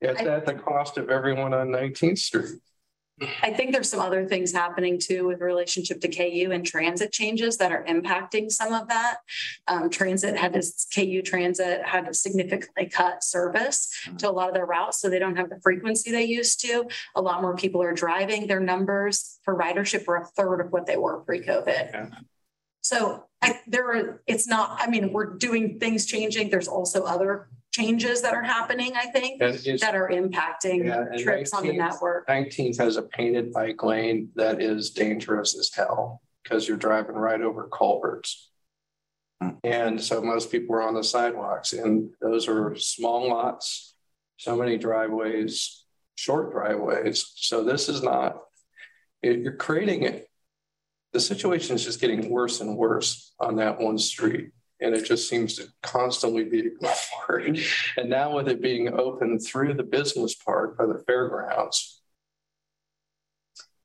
it's I- at the cost of everyone on 19th Street. I think there's some other things happening too with relationship to KU and transit changes that are impacting some of that. Um, transit had this, KU Transit had to significantly cut service to a lot of their routes, so they don't have the frequency they used to. A lot more people are driving. Their numbers for ridership were a third of what they were pre-COVID. So I, there are, it's not, I mean, we're doing things changing. There's also other changes that are happening, I think, that are impacting Yeah, and trips on the 19th network. Nineteenth has a painted bike lane that is dangerous as hell because you're driving right over culverts. And so most people are on the sidewalks and those are small lots, so many driveways, short driveways. So this is not, it- you're creating it. The situation is just getting worse and worse on that one street. And it just seems to constantly be ignored. And now with it being open through the business park by the fairgrounds.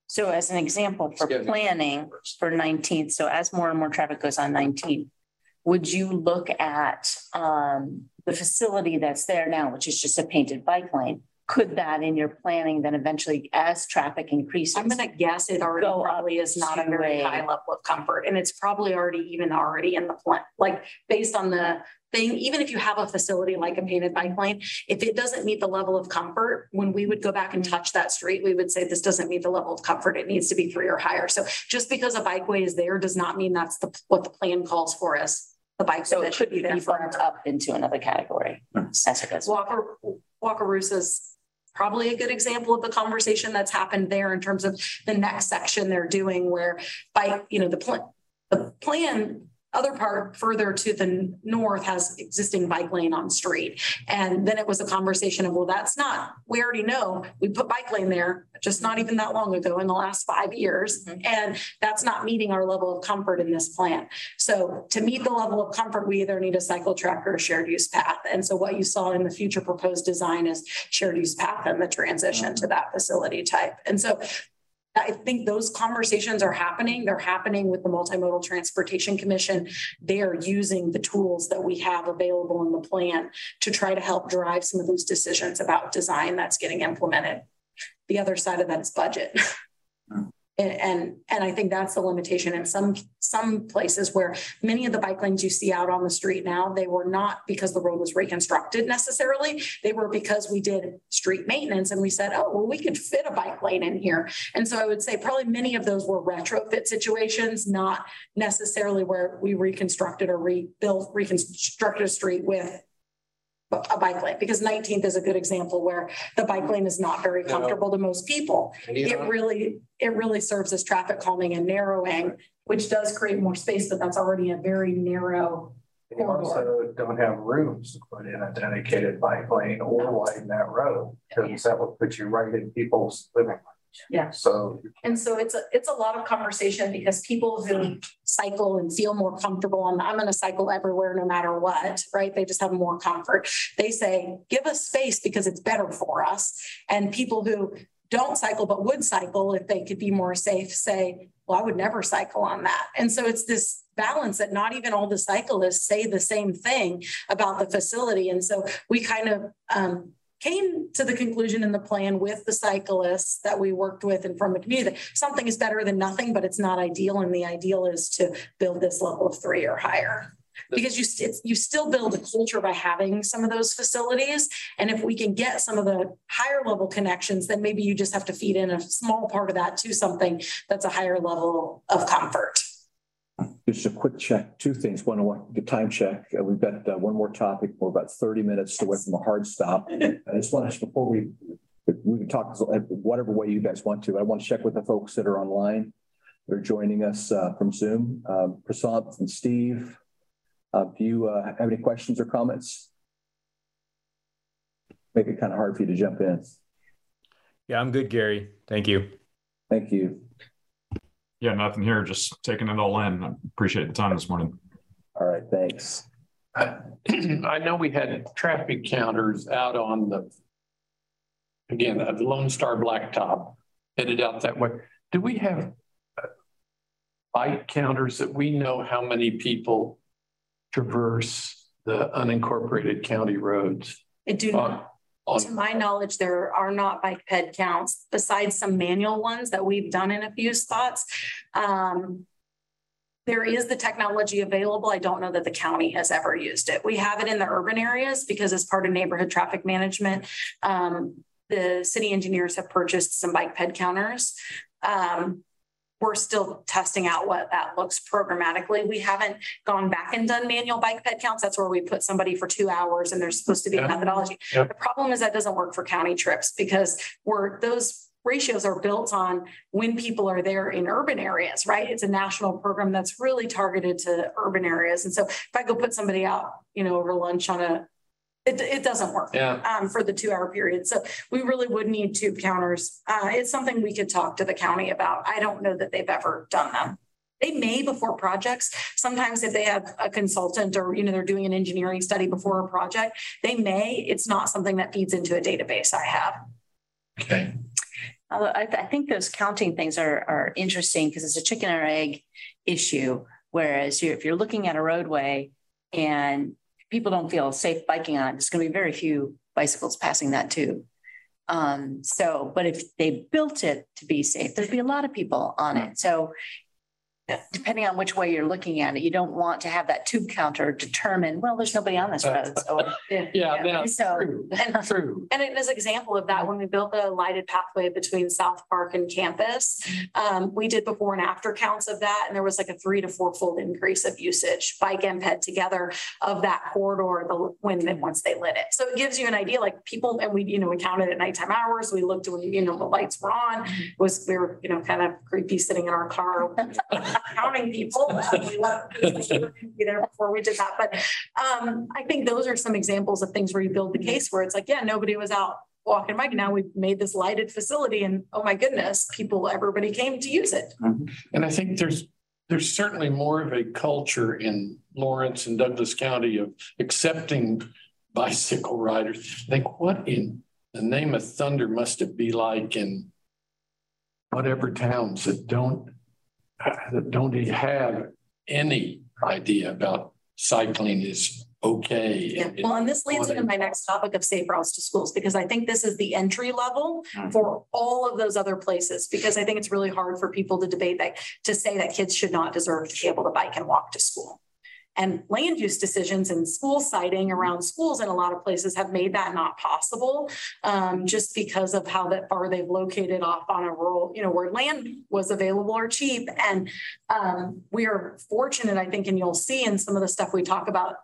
So as an example for planning for nineteenth, so as more and more traffic goes on nineteenth, would you look at um the facility that's there now, which is just a painted bike lane? Could that in your planning then eventually as traffic increases? I'm gonna guess it already probably is not a very a- high level of comfort, and it's probably already even already in the plan, like based on the thing, even if you have a facility like a painted bike lane, if it doesn't meet the level of comfort, when we would go back and touch that street, we would say this doesn't meet the level of comfort, it needs to be three or higher. So just because a bikeway is there does not mean that's the, what the plan calls for us. the bike. So it should be be bumped up into another category. As it goes. Walker, Wakarusa's probably a good example of the conversation that's happened there in terms of the next section they're doing where by, you know, the plan, the plan, other part further to the north has existing bike lane on street. And then it was a conversation of, well, that's not, we already know, we put bike lane there, just not even that long ago in the last five years. Mhm. And that's not meeting our level of comfort in this plan. So to meet the level of comfort, we either need a cycle track or a shared use path. And so what you saw in the future proposed design is shared use path and the transition to that facility type. And so I think those conversations are happening. They're happening with the Multimodal Transportation Commission. They are using the tools that we have available in the plan to try to help drive some of those decisions about design that's getting implemented. The other side of that is budget. And, and, I think that's the limitation in some, some places where many of the bike lanes you see out on the street now, they were not because the road was reconstructed necessarily. They were because we did street maintenance and we said, oh, well, we could fit a bike lane in here. And so I would say probably many of those were retrofit situations, not necessarily where we reconstructed or rebuilt, reconstructed a street with a bike lane, because nineteenth is a good example where the bike lane is not very No. comfortable to most people. It really, it really serves as traffic calming and narrowing, which does create more space, but that's already a very narrow. You also don't have rooms to put in a dedicated bike lane or widen that road, because that would put you right in people's living rooms. Yeah. So And so it's a, it's a lot of conversation because people who cycle and feel more comfortable on, I'm going to cycle everywhere no matter what, right? They just have more comfort. They say, give us space because it's better for us. And people who don't cycle but would cycle if they could be more safe say, well, I would never cycle on that. And so it's this balance that not even all the cyclists say the same thing about the facility. And so we kind of um, came to the conclusion in the plan with the cyclists that we worked with and from the community that something is better than nothing, but it's not ideal. And the ideal is to build this level of three or higher. Because you, you still build a culture by having some of those facilities. And if we can get some of the higher level connections, then maybe you just have to feed in a small part of that to something that's a higher level of comfort. Just a quick check, two things. One, I want the time check. Uh, We've got uh, one more topic. We're about thirty minutes away from a hard stop. I just want to, before we, we can talk uh, whatever way you guys want to. I want to check with the folks that are online. They're joining us uh, from Zoom. Um, Prasad and Steve, uh, do you uh, have any questions or comments? Make it kind of hard for you to jump in. Yeah, I'm good, Gary. Thank you. Thank you. Yeah, nothing here, just taking it all in. I appreciate the time this morning. All right, thanks. I know we had traffic counters out on the, again, uh, the Lone Star Blacktop headed out that way. Do we have uh, bike counters that we know how many people traverse the unincorporated county roads? I do on- not on- To my knowledge, there are not bike ped counts besides some manual ones that we've done in a few spots. Um, there is the technology available. I don't know that the county has ever used it. We have it in the urban areas because as part of neighborhood traffic management, um, the city engineers have purchased some bike ped counters. Um, we're still testing out what that looks programmatically. We haven't gone back and done manual bike ped counts. That's where we put somebody for two hours and there's supposed to be a methodology. Yep. The problem is that doesn't work for county trips because we're, those ratios are built on when people are there in urban areas, right? It's a national program that's really targeted to urban areas. And so if I go put somebody out, you know, over lunch on a, it, it doesn't work Yeah, um, for the two hour period. So we really would need tube counters. Uh, it's something we could talk to the county about. I don't know that they've ever done them. They may before projects. Sometimes if they have a consultant or, you know, they're doing an engineering study before a project, they may, it's not something that feeds into a database I have. okay. Although I, I think those counting things are, are interesting because it's a chicken or egg issue. Whereas you, if you're looking at a roadway and people don't feel safe biking on it, there's going to be very few bicycles passing that too. Um, so, but if they built it to be safe, there'd be a lot of people on it. So depending on which way you're looking at it, you don't want to have that tube counter determine, well, there's nobody on this road. So, Yeah, that's So- true. And True. And an example of that when we built the lighted pathway between South Park and campus. Um, we did before and after counts of that, and there was like a three to four fold increase of usage, bike and ped together of that corridor, the when, once they lit it. So it gives you an idea, like people, and we, you know, we counted at nighttime hours, we looked when, you know, the lights were on, It was, we were, you know, kind of creepy sitting in our car counting people. Uh, we left- Be there before we did that, but um, I think those are some examples of things where you build the mm-hmm. case where it's like, yeah, nobody was out walking bike. Now we've made this lighted facility and oh my goodness, people, everybody came to use it. Mm-hmm. And I think there's, there's certainly more of a culture in Lawrence and Douglas County of accepting bicycle riders. Think what in the name of thunder must it be like in whatever towns that don't, don't have any idea about cycling is okay. Yeah, well, and this leads into my next topic of safe routes to schools, because I think this is the entry level hmm. for all of those other places, because I think it's really hard for people to debate that, to say that kids should not deserve to be able to bike and walk to school. And land use decisions and school siting around schools in a lot of places have made that not possible. Um, just because of how that far they've located off on a rural, you know, where land was available or cheap. And um, we are fortunate, I think, and you'll see in some of the stuff we talk about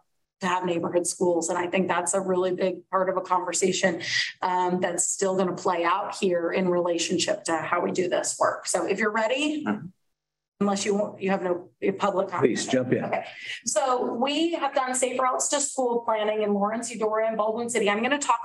to have neighborhood schools. And I think that's a really big part of a conversation um, that's still going to play out here in relationship to how we do this work. So if you're ready, unless you want, you have no public comment. Please jump in. Okay, so we have done safe routes to school planning in Lawrence, Eudora, and Baldwin City. I'm going to talk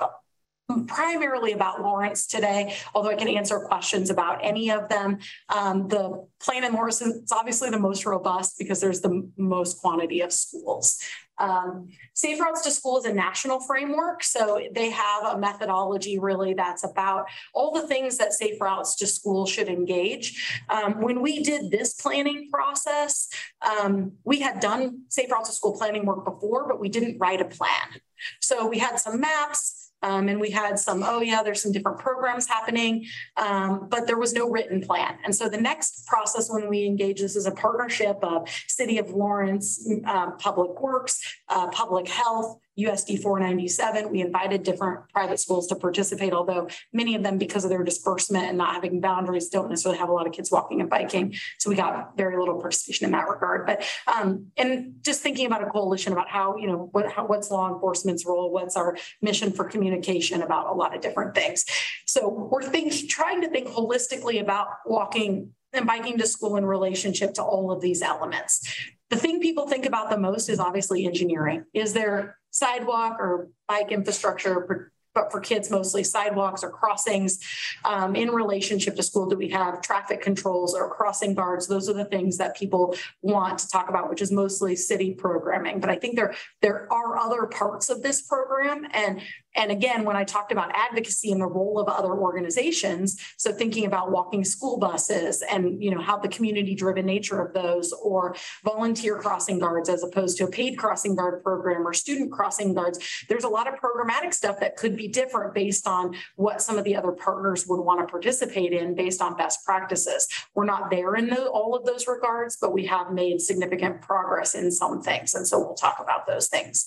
primarily about Lawrence today, although I can answer questions about any of them. Um, the plan in Lawrence is obviously the most robust because there's the most quantity of schools. Um, Safe Routes to School is a national framework. So they have a methodology really that's about all the things that Safe Routes to School should engage. Um, when we did this planning process, um, we had done Safe Routes to School planning work before, but we didn't write a plan. So we had some maps, um, and we had some, oh yeah, there's some different programs happening, um, but there was no written plan. And so the next process when we engage this is a partnership of City of Lawrence, uh, Public Works, uh, Public Health, USD 497. We invited different private schools to participate, although many of them, because of their disbursement and not having boundaries, don't necessarily have a lot of kids walking and biking. So we got very little participation in that regard. But um, and just thinking about a coalition about how, you know, what how, what's law enforcement's role, what's our mission for communication about a lot of different things. So we're thinking, trying to think holistically about walking and biking to school in relationship to all of these elements. The thing people think about the most is obviously engineering. Is there sidewalk or bike infrastructure, but for kids mostly sidewalks or crossings um, in relationship to school. Do we have traffic controls or crossing guards? Those are the things that people want to talk about, which is mostly city programming. But I think there there are other parts of this program, and and again, when I talked about advocacy and the role of other organizations, so thinking about walking school buses and you know how the community driven nature of those, or volunteer crossing guards as opposed to a paid crossing guard program or student crossing guards, there's a lot of programmatic stuff that could be different based on what some of the other partners would want to participate in based on best practices. We're not there in the, all of those regards, but we have made significant progress in some things. And so we'll talk about those things.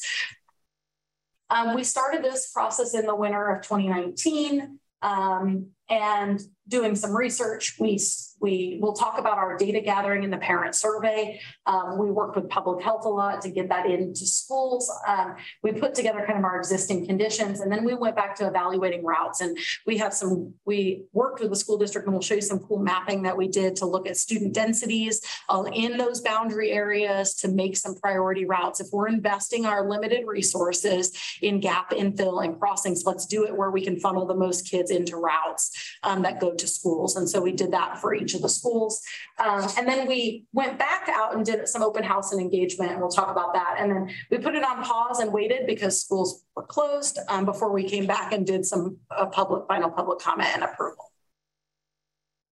Um, we started this process in the winter of 2019. Um, and doing some research, we we will talk about our data gathering in the parent survey. Um, we worked with public health a lot to get that into schools. Um, we put together kind of our existing conditions, and then we went back to evaluating routes. And we have some. We worked with the school district, and we'll show you some cool mapping that we did to look at student densities uh, in those boundary areas to make some priority routes. If we're investing our limited resources in gap infill and crossings, let's do it where we can funnel the most kids into routes um, that go to schools. And so we did that for each of the schools. Um, and then we went back out and did some open house and engagement, and we'll talk about that. And then we put it on pause and waited because schools were closed um, before we came back and did some uh, public final public comment and approval.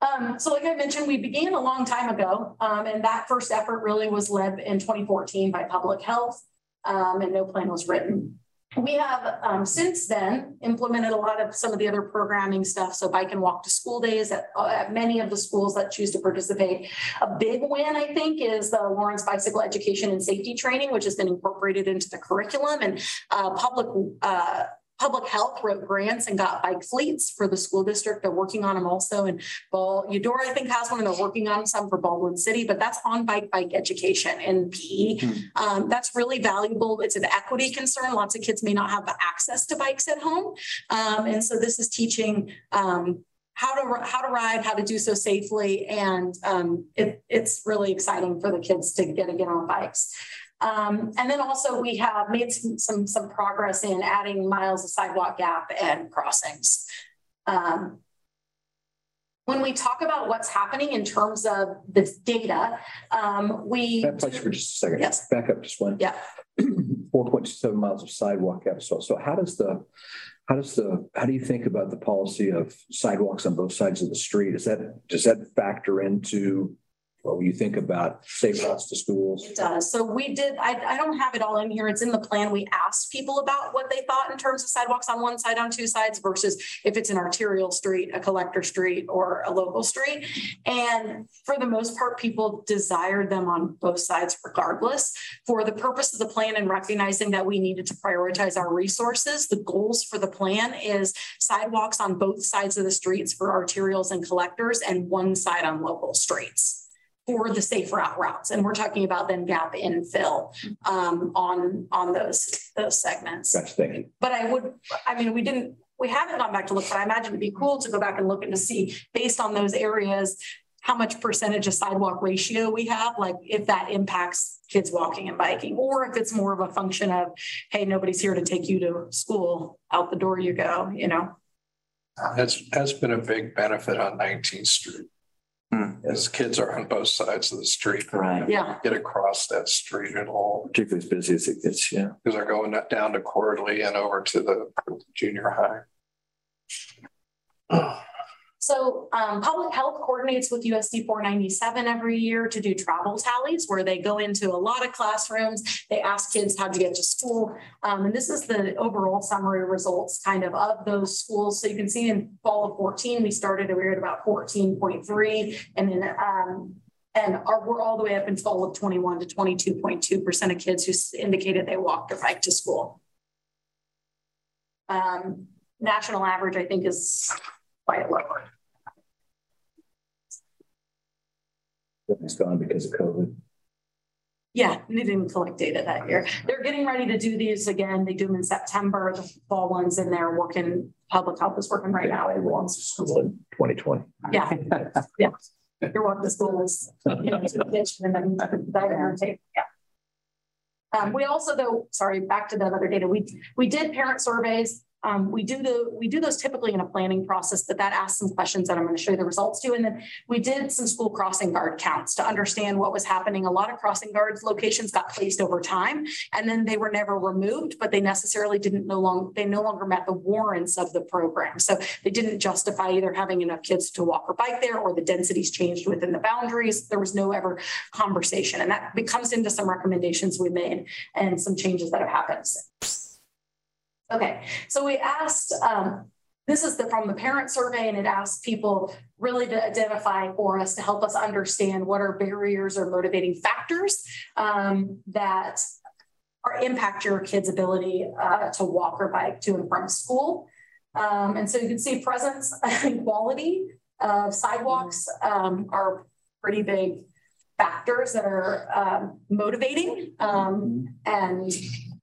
Um, so like I mentioned, we began a long time ago, um, and that first effort really was led in 2014 by public health, um, and no plan was written we have um, since then implemented a lot of some of the other programming stuff. So bike and walk to school days at, uh, at, many of the schools that choose to participate. A big win, I think, is the Lawrence Bicycle Education and Safety Training, which has been incorporated into the curriculum and uh, public uh, Public Health wrote grants and got bike fleets for the school district. They're working on them also. And Ball, Eudora, I think, has one, and they're working on some for Baldwin City, but that's on bike bike education in PE. Hmm. Um, that's really valuable. It's an equity concern. Lots of kids may not have access to bikes at home. Um, and so this is teaching um, how to how to ride, how to do so safely, and um, it, it's really exciting for the kids to get to get on bikes. Um, and then also we have made some, some, some, progress in adding miles of sidewalk gap and crossings. Um, when we talk about what's happening in terms of the data, um, we- That place for just a second. Yes. Back up just one. Yeah. 4.27 miles of sidewalk gap. So, so how does the, how does the, how do you think about the policy of sidewalks on both sides of the street? Is that, does that factor into When you think about safe routes to schools. It does. So we did, I, I don't have it all in here. It's in the plan. We asked people about what they thought in terms of sidewalks on one side, on two sides versus if it's an arterial street, a collector street, or a local street. And for the most part, people desired them on both sides regardless. For the purpose of the plan and recognizing that we needed to prioritize our resources, the goals for the plan is sidewalks on both sides of the streets for arterials and collectors and one side on local streets for the safe route routes. And we're talking about then gap infill um, on, on those, those segments. Gotcha, thank you. But I would, I mean, we didn't, we haven't gone back to look, but I imagine it'd be cool to go back and look and to see based on those areas, how much percentage of sidewalk ratio we have, like if that impacts kids walking and biking, or if it's more of a function of, hey, nobody's here to take you to school, out the door you go, you know? That's, that's been a big benefit on Nineteenth Street. Hmm. As kids are on both sides of the street. Right. Yeah. Get across that street at all, Particularly as busy as it gets, yeah. because they're going down to Quarterly and over to the junior high. So um, public health coordinates with USD 497 every year to do travel tallies where they go into a lot of classrooms. They ask kids how to get to school. Um, and this is the overall summary results kind of of those schools. So you can see in fall of 14, we started, we were at about 14.3 and then um, and are, we're all the way up in fall of 21 to 22.2% of kids who indicated they walked or biked to school. Um, national average, I think, is quite lower. It's gone because of COVID. Yeah, they didn't collect data that year. They're getting ready to do these again. They do them in September, the fall ones, and they're working, public health is working right now. Everyone wants to school in twenty twenty. Yeah, yeah. You're walking the schools, you know, to the kitchen and then they're gonna yeah. Um, we also though, sorry, back to that other data, we, we did parent surveys. Um, we do the, we do those typically in a planning process, but that asks some questions that I'm going to show you the results to. And then we did some school crossing guard counts to understand what was happening. A lot of crossing guards locations got placed over time and then they were never removed, but they necessarily didn't no longer, they no longer met the warrants of the program. So they didn't justify either having enough kids to walk or bike there or the densities changed within the boundaries. There was no ever conversation. And that comes into some recommendations we made and some changes that have happened since. Okay, so we asked, um, this is the, from the parent survey and it asked people really to identify for us to help us understand what are barriers or motivating factors um, that are impact your kids' ability uh, to walk or bike to and from school. Um, and so you can see presence and quality of sidewalks um, are pretty big factors that are um, motivating um, and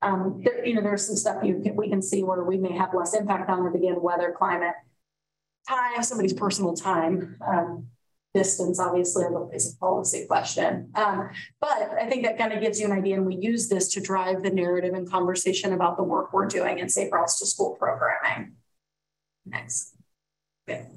um, there, you know, there's some stuff you can, we can see where we may have less impact on it again, weather, climate, time, somebody's personal time, um, distance, obviously, a little is a policy question. Um, but I think that kind of gives you an idea, and we use this to drive the narrative and conversation about the work we're doing in Safe Routes to School programming. Next. Okay.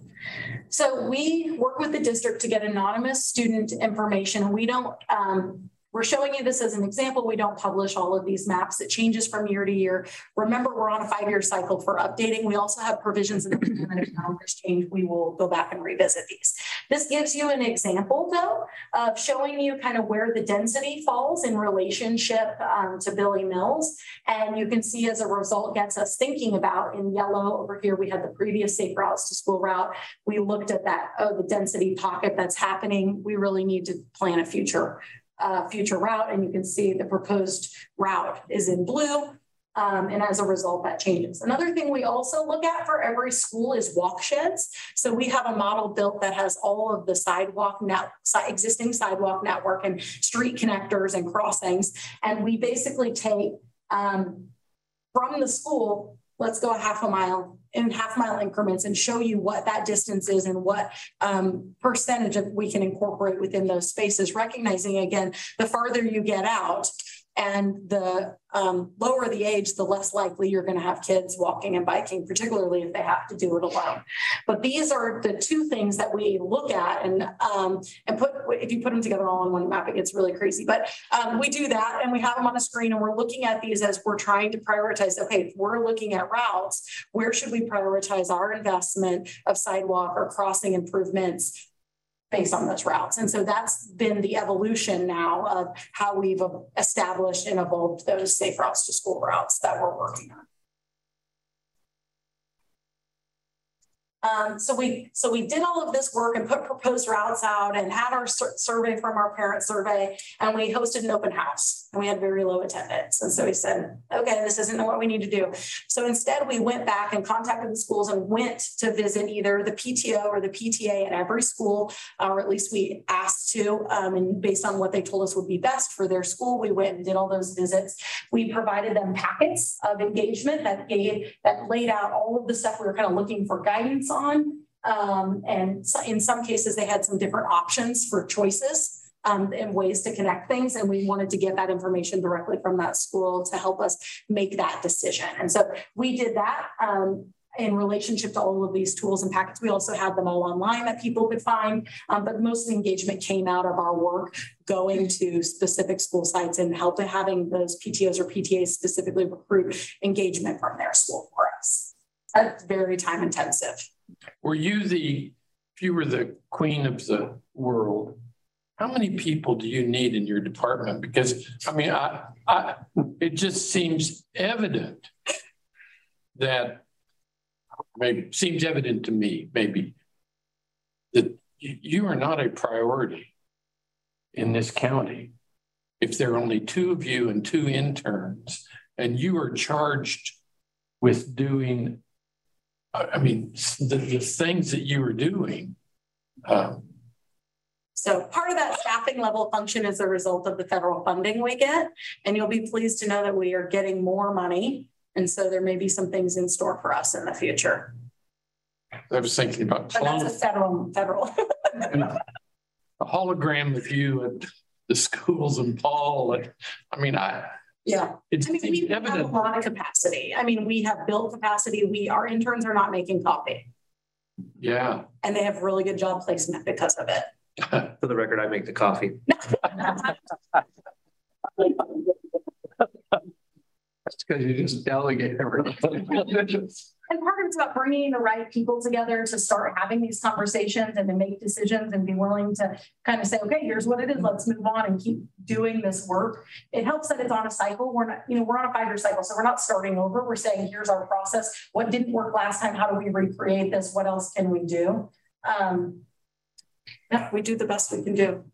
So we work with the district to get anonymous student information. We don't um, we're showing you this as an example. We don't publish all of these maps. It changes from year to year. Remember, we're on a five-year cycle for updating. We also have provisions in the plan if numbers change, we will go back and revisit these. This gives you an example, though, of showing you kind of where the density falls in relationship um, to Billy Mills. And you can see as a result gets us thinking about in yellow over here, we had the previous safe routes to school route. We looked at that, oh, the density pocket that's happening. We really need to plan a future uh, future route, and you can see the proposed route is in blue. Um, and as a result, that changes. Another thing we also look at for every school is walk sheds. So we have a model built that has all of the sidewalk net, existing sidewalk network and street connectors and crossings. And we basically take um, from the school, let's go a half a mile in half mile increments and show you what that distance is and what um, percentage of we can incorporate within those spaces, recognizing again, the farther you get out, and the um, lower the age, the less likely you're going to have kids walking and biking, particularly if they have to do it alone. But these are the two things that we look at and um, and put if you put them together all on one map, it gets really crazy. But um, we do that and we have them on a screen and we're looking at these as we're trying to prioritize. Okay, if we're looking at routes, where should we prioritize our investment of sidewalk or crossing improvements based on those routes. And so that's been the evolution now of how we've established and evolved those safe routes to school routes that we're working on. Um, so we so we did all of this work and put proposed routes out and had our sur survey from our parent survey and we hosted an open house and we had very low attendance. And so we said, okay, this isn't what we need to do. So instead we went back and contacted the schools and went to visit either the PTO or the PTA at every school, or at least we asked to, um, and based on what they told us would be best for their school, we went and did all those visits. We provided them packets of engagement that gave that laid out all of the stuff we were kind of looking for guidance on. Um, and so in some cases, they had some different options for choices um, and ways to connect things. And we wanted to get that information directly from that school to help us make that decision. And so we did that. Um, in relationship to all of these tools and packets. We also had them all online that people could find, um, but most of the engagement came out of our work going to specific school sites and helping having those PTOs or PTAs specifically recruit engagement from their school for us. That's very time intensive. Were you the, if you were the queen of the world, how many people do you need in your department? Because I mean, I, I, it just seems evident that maybe seems evident to me, maybe that you are not a priority in this county. If there are only two of you and two interns, and you are charged with doing I mean, the, the things that you were doing. Um, so part of that staffing level function is a result of the federal funding we get. And you'll be pleased to know that we are getting more money. And so there may be some things in store for us in the future. I was thinking about but that's a federal federal. a hologram of you at the schools in Paul. I mean, I yeah. It's I mean, we evident. have a lot of capacity. I mean, we have built capacity. We, our interns are not making coffee. Yeah. And they have really good job placement because of it. For the record, I make the coffee. That's because you just delegate everything. And part of it's about bringing the right people together to start having these conversations and to make decisions and be willing to kind of say, okay, here's what it is. Let's move on and keep doing this work. It helps that it's on a cycle. We're not, you know, we're on a five-year cycle. So we're not starting over. We're saying, here's our process. What didn't work last time? How do we recreate this? What else can we do? Um, yeah, we do the best we can do.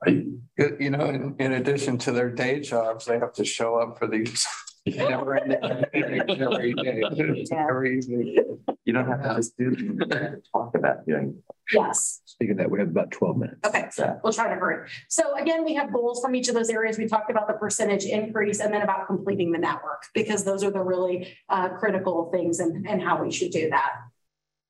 You know, in, in addition to their day jobs, they have to show up for these Never ending. Every day, every evening. You don't have to just do talk about doing. Yes. Speaking of that, we have about 12 minutes. Okay, so we'll try to hurry. So again, we have goals from each of those areas. We talked about the percentage increase and then about completing the network because those are the really uh, critical things and, and how we should do that.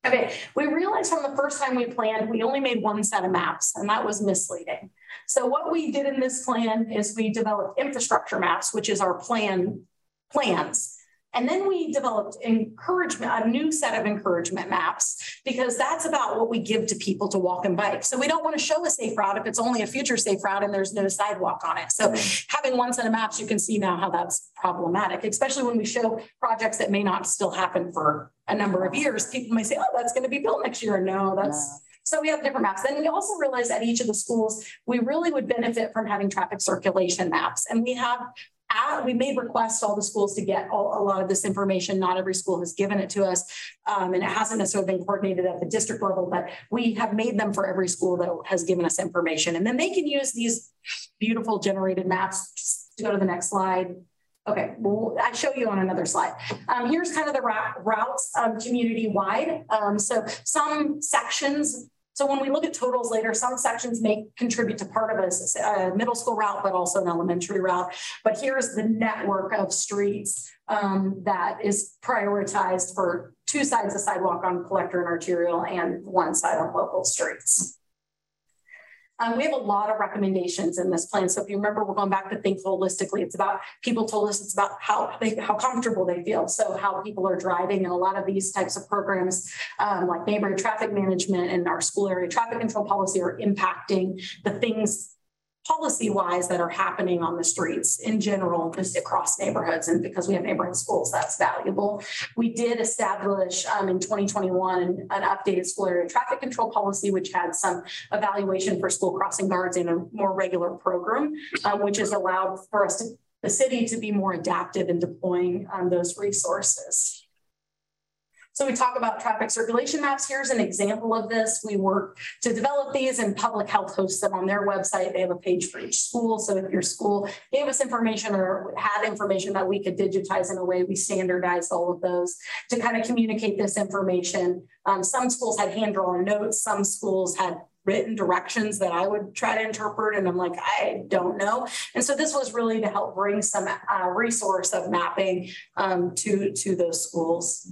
Okay, we realized from the first time we planned, we only made one set of maps and that was misleading. So what we did in this plan is we developed infrastructure maps, which is our plan plans. And then we developed encouragement, a new set of encouragement maps, because that's about what we give to people to walk and bike. So we don't want to show a safe route if it's only a future safe route and there's no sidewalk on it. So having one set of maps, you can see now how that's problematic, especially when we show projects that may not still happen for a number of years. People may say, oh, that's going to be built next year. No, that's so we have different maps. Then we also realized at each of the schools, we really would benefit from having traffic circulation maps. And we have we made requests all the schools to get all, a lot of this information. Not every school has given it to us, um, and it hasn't necessarily been coordinated at the district level, but we have made them for every school that has given us information. And then they can use these beautiful generated maps to go to the next slide. Okay, well, I show you on another slide. Um, here's kind of the routes um, community wide. Um, so some sections so when we look at totals later, some sections may contribute to part of a, a middle school route, but also an elementary route. But here's the network of streets um, that is prioritized for two sides of sidewalk on collector and arterial and one side on local streets. Um, we have a lot of recommendations in this plan. So if you remember, we're going back to think holistically. It's about people told us it's about how they how comfortable they feel. So how people are driving and a lot of these types of programs um, like neighborhood traffic management and our school area traffic control policy are impacting the things policy wise that are happening on the streets in general, just across neighborhoods. And because we have neighborhood schools, that's valuable. We did establish um, in 2021 an updated school area traffic control policy, which had some evaluation for school crossing guards in a more regular program, um, which has allowed for us to the city to be more adaptive in deploying um, those resources. So we talk about traffic circulation maps. Here's an example of this. We work to develop these and public health hosts them on their website. They have a page for each school. So if your school gave us information or had information that we could digitize in a way, we standardized all of those to kind of communicate this information. Um, some schools had hand-drawn notes. Some schools had written directions that I would try to interpret. And I'm like, I don't know. And so this was really to help bring some uh, resource of mapping um, to, to those schools.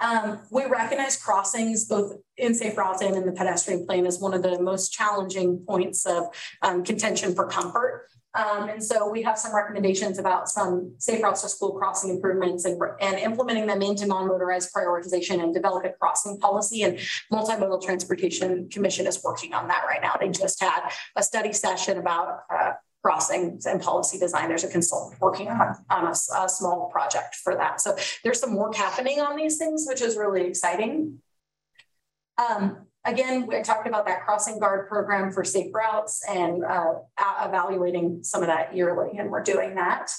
Um, we recognize crossings both in safe routes and in the pedestrian plane as one of the most challenging points of um, contention for comfort. Um, and so we have some recommendations about some safe routes to school crossing improvements and, and implementing them into non-motorized prioritization and develop a crossing policy. And Multimodal Transportation Commission is working on that right now. They just had a study session about uh, crossings and policy design. There's a consultant working on, on a, a, small project for that. So there's some work happening on these things, which is really exciting. Um, again, we talked about that crossing guard program for safe routes and uh, evaluating some of that yearly, and we're doing that.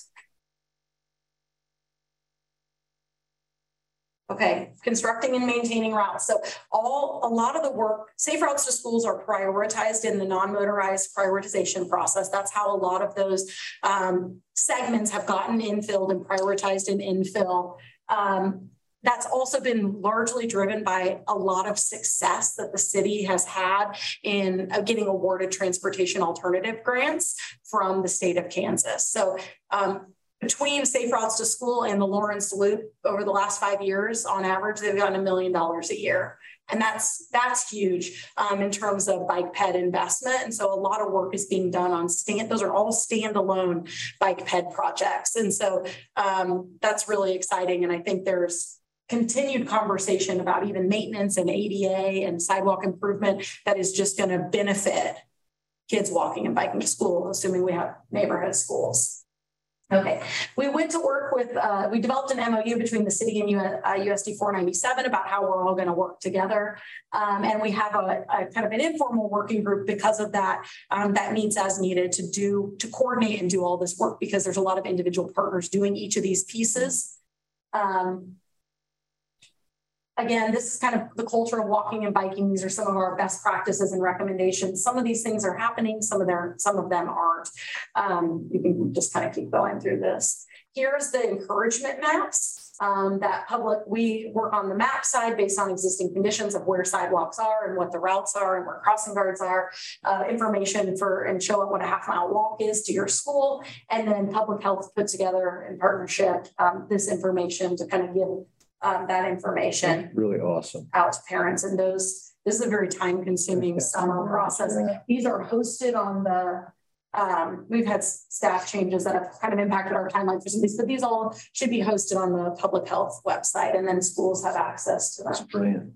Okay, constructing and maintaining routes. So all a lot of the work, safe routes to schools are prioritized in the non-motorized prioritization process. That's how a lot of those um, segments have gotten infilled and prioritized in infill. Um, that's also been largely driven by a lot of success that the city has had in uh, getting awarded transportation alternative grants from the state of Kansas. So um, between Safe Routes to School and the Lawrence Loop over the last five years, on average, they've gotten a million dollars a year. And that's that's huge um, in terms of bike ped investment. And so a lot of work is being done on stand. Those are all standalone bike ped projects. And so um, that's really exciting. And I think there's continued conversation about even maintenance and ADA and sidewalk improvement that is just going to benefit kids walking and biking to school, assuming we have neighborhood schools. Okay, we went to work with, uh, we developed an MOU between the city and uh, USD 497 about how we're all going to work together. Um, and we have a, a, kind of an informal working group because of that, um, that meets as needed to do, to coordinate and do all this work because there's a lot of individual partners doing each of these pieces. Um, Again, this is kind of the culture of walking and biking. These are some of our best practices and recommendations. Some of these things are happening, some of their some of them aren't. Um, you can just kind of keep going through this. Here's the encouragement maps um, that public, we work on the map side based on existing conditions of where sidewalks are and what the routes are and where crossing guards are, uh, information for and show up what a half mile walk is to your school. And then public health put together in partnership um, this information to kind of give um, that information really awesome out to parents and those this is a very time consuming summer process these are hosted on the um, we've had staff changes that have kind of impacted our timeline for some of these, but these all should be hosted on the public health website and then schools have access to them. That's brilliant.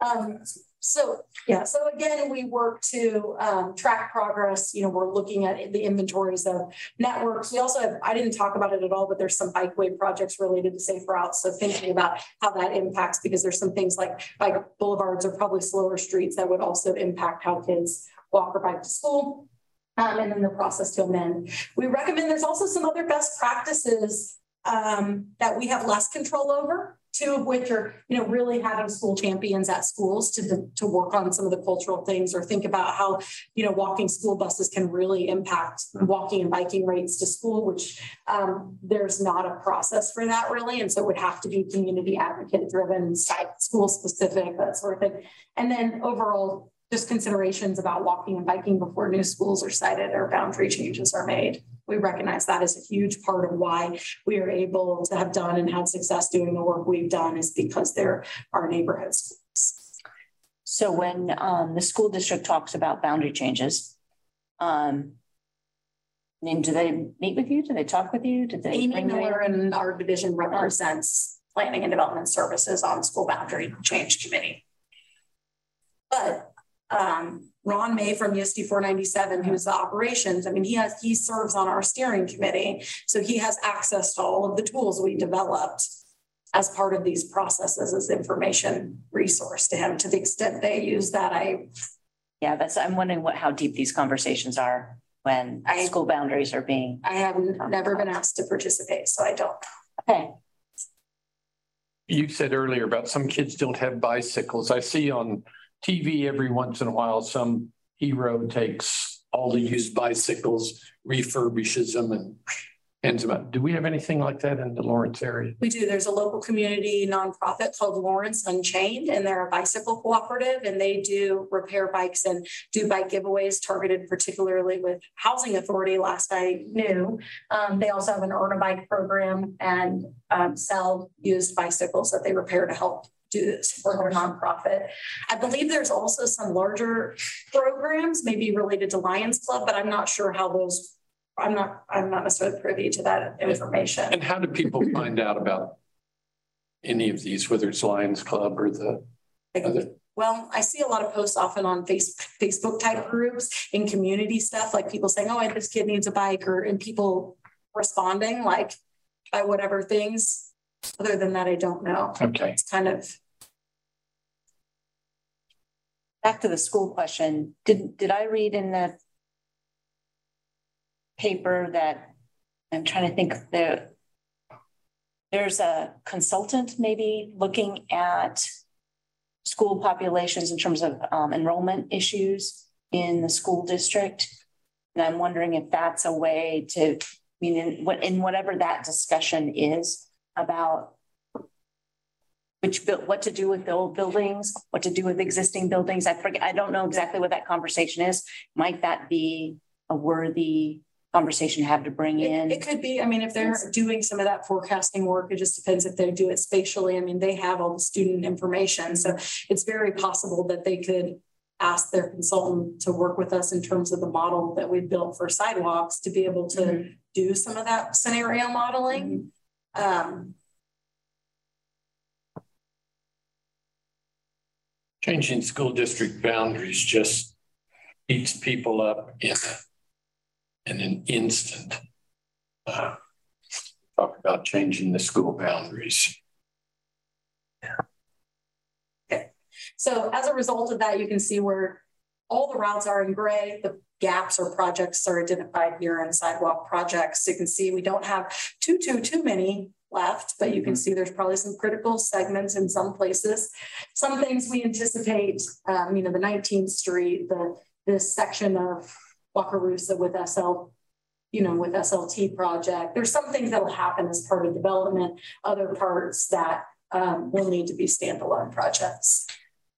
Um, so yeah, so again, we work to um, track progress. You know, we're looking at the inventories of networks. We also have, I didn't talk about it at all, but there's some bikeway projects related to safe routes. So thinking about how that impacts, because there's some things like bike boulevards are probably slower streets that would also impact how kids walk or bike to school. Um, and then the process to amend. We recommend there's also some other best practices um, that we have less control over two of which are, you know, really having school champions at schools to, to work on some of the cultural things or think about how, you know, walking school buses can really impact walking and biking rates to school, which um, there's not a process for that really. And so it would have to be community advocate driven, school specific, that sort of thing. And then overall, just considerations about walking and biking before new schools are sited or boundary changes are made we recognize that is a huge part of why we are able to have done and had success doing the work we've done is because there are our neighborhood schools. So when um, the school district talks about boundary changes, um, mean, do they meet with you? Do they talk with you? Did they? Amy Miller and our division represents planning and development services on school boundary change committee. But um, Ron May from USD four ninety-seven, who's the operations, I mean, he has, he serves on our steering committee. So he has access to all of the tools we developed as part of these processes as information resource to him. To the extent they use that, I, Yeah, that's, I'm wondering what, how deep these conversations are when I- school boundaries are being, I have never been asked to participate, so I don't. okay. You said earlier about some kids don't have bicycles. I see on TV every once in a while, some hero takes all the used bicycles, refurbishes them and hands them out. Do we have anything like that in the Lawrence area? We do. There's a local community nonprofit called Lawrence Unchained, and they're a bicycle cooperative, and they do repair bikes and do bike giveaways targeted particularly with Housing Authority, last I knew. Um, they also have an Earn a Bike program and um, sell used bicycles that they repair to help do this for their nonprofit. I believe there's also some larger programs, maybe related to Lions Club, but I'm not sure how those, I'm not, I'm not necessarily privy to that information. And how do people find out about any of these, whether it's Lions Club or the other? Well, I see a lot of posts often on face, Facebook type groups and community stuff, like people saying, oh, this kid needs a bike or, and people responding like by whatever things. Other than that, I don't know. Okay. It's kind of, Back to the school question, did, did I read in the paper that, I'm trying to think there there's a consultant maybe looking at school populations in terms of um, enrollment issues in the school district. And I'm wondering if that's a way to, I mean, in in whatever that discussion is about which built, what to do with the old buildings, what to do with existing buildings. I forget, I don't know exactly what that conversation is. Might that be a worthy conversation to have to bring in? it could be, I mean, if they're doing some of that forecasting work, it just depends if they do it spatially. I mean, they have all the student information. So it's very possible that they could ask their consultant to work with us in terms of the model that we built for sidewalks to be able to mm-hmm. do some of that scenario modeling. Mm-hmm. Um, Changing school district boundaries just eats people up in, in an instant. Uh, Talk about changing the school boundaries. Okay, so as a result of that, you can see where all the routes are in gray. The gaps or projects are identified here in sidewalk projects. You can see we don't have too, too, too many left, but you can see there's probably some critical segments in some places. Some things we anticipate, um, you know, the 19th Street, the this section of Wakarusa with SL, you know, with SLT project. There's some things that will happen as part of development, other parts that um, will need to be standalone projects.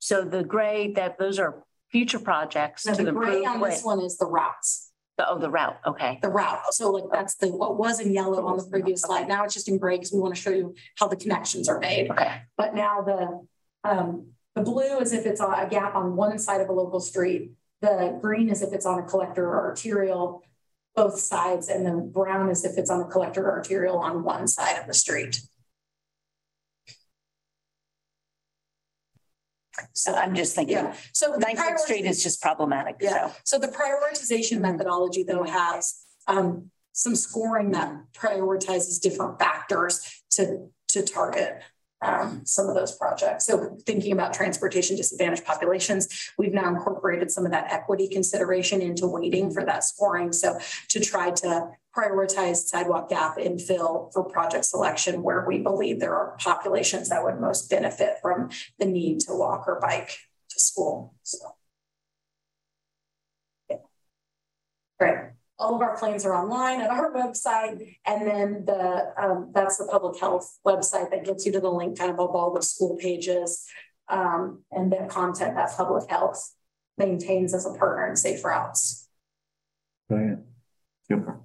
So the gray, that, those are future projects to the gray on this one is the routes, The- Oh, the route, okay. the route. So like that's the, what was in yellow on the previous slide. Now it's just in gray because we want to show you how the connections are made. Okay, But now the, um, the blue is if it's a gap on one side of a local street. The green is if it's on a collector or arterial, both sides, and the brown is if it's on a collector or arterial on one side of the street. So I'm just thinking, Yeah, so. the Nineteenth Street is just problematic, Yeah, so. so the prioritization methodology though has um some scoring that prioritizes different factors to to target um some of those projects. So thinking about transportation disadvantaged populations, we've now incorporated some of that equity consideration into weighting for that scoring. So to try to prioritize sidewalk gap infill for project selection where we believe there are populations that would most benefit from the need to walk or bike to school. So. Right. All of our plans are online at our website. And then the, um, that's the public health website that gets you to the link kind of of all the school pages. Um, and the content that public health maintains as a partner in safe routes. Right. Super.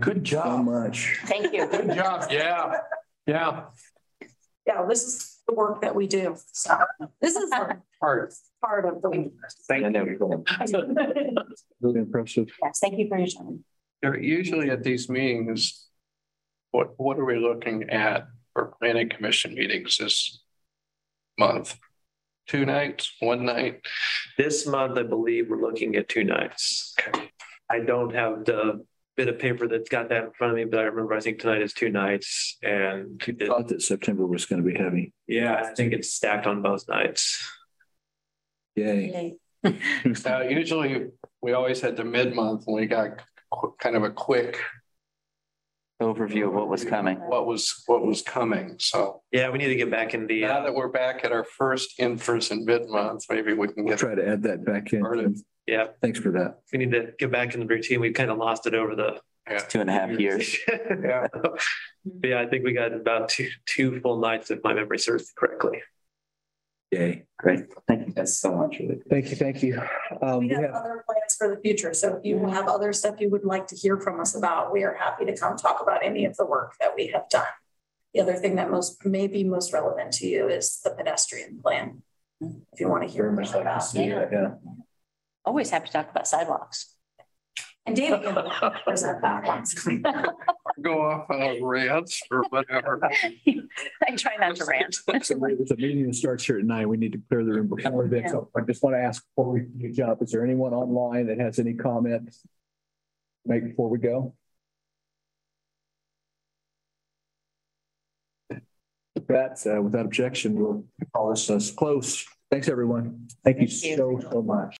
Good job. So job. much. Thank you. Good job. Yeah. Yeah. Yeah, this is the work that we do. So this is Part. part of the. Thank you. Really impressive. Yes, thank you for your time. Usually at these meetings, what, what are we looking at for planning commission meetings this month? Two nights, one night? This month, I believe we're looking at two nights. Okay. I don't have the bit of paper that's got that in front of me, but I remember I think tonight is two nights and it- Thought that September was going to be heavy. yeah, I think it's stacked on both nights. Yay. Uh, usually, we always had the mid-month and we got qu- kind of a quick, Overview of what was coming. what was, what was coming, so. Yeah, we need to get back in the, Now uh, that we're back at our first in-person mid-month, maybe we can We'll try to add that back in. started. yeah, Thanks for that. we need to get back in the routine. We've kind of lost it over the. Two and a half years. Yeah. Yeah, I think we got about two, two full nights if my memory serves correctly. Yay. Great. Thank you guys so much. Really. Thank you, thank you. Um, We we have have- other plans for the future, so if you have other stuff you would like to hear from us about, we are happy to come talk about any of the work that we have done. The other thing that most, may be most relevant to you is the pedestrian plan. If you want to hear Very more much like to about. see that, yeah. Always happy to talk about sidewalks. And David can present that once. Go off on rants or whatever. I try not to rant. So There's meeting that starts here at nine. We need to clear the room before then. So I just want to ask before we you jump, is there anyone online that has any comments? Make before we go? With that, uh, without objection, we'll call this as close. Thanks, everyone. Thank you Thank you. so, so much.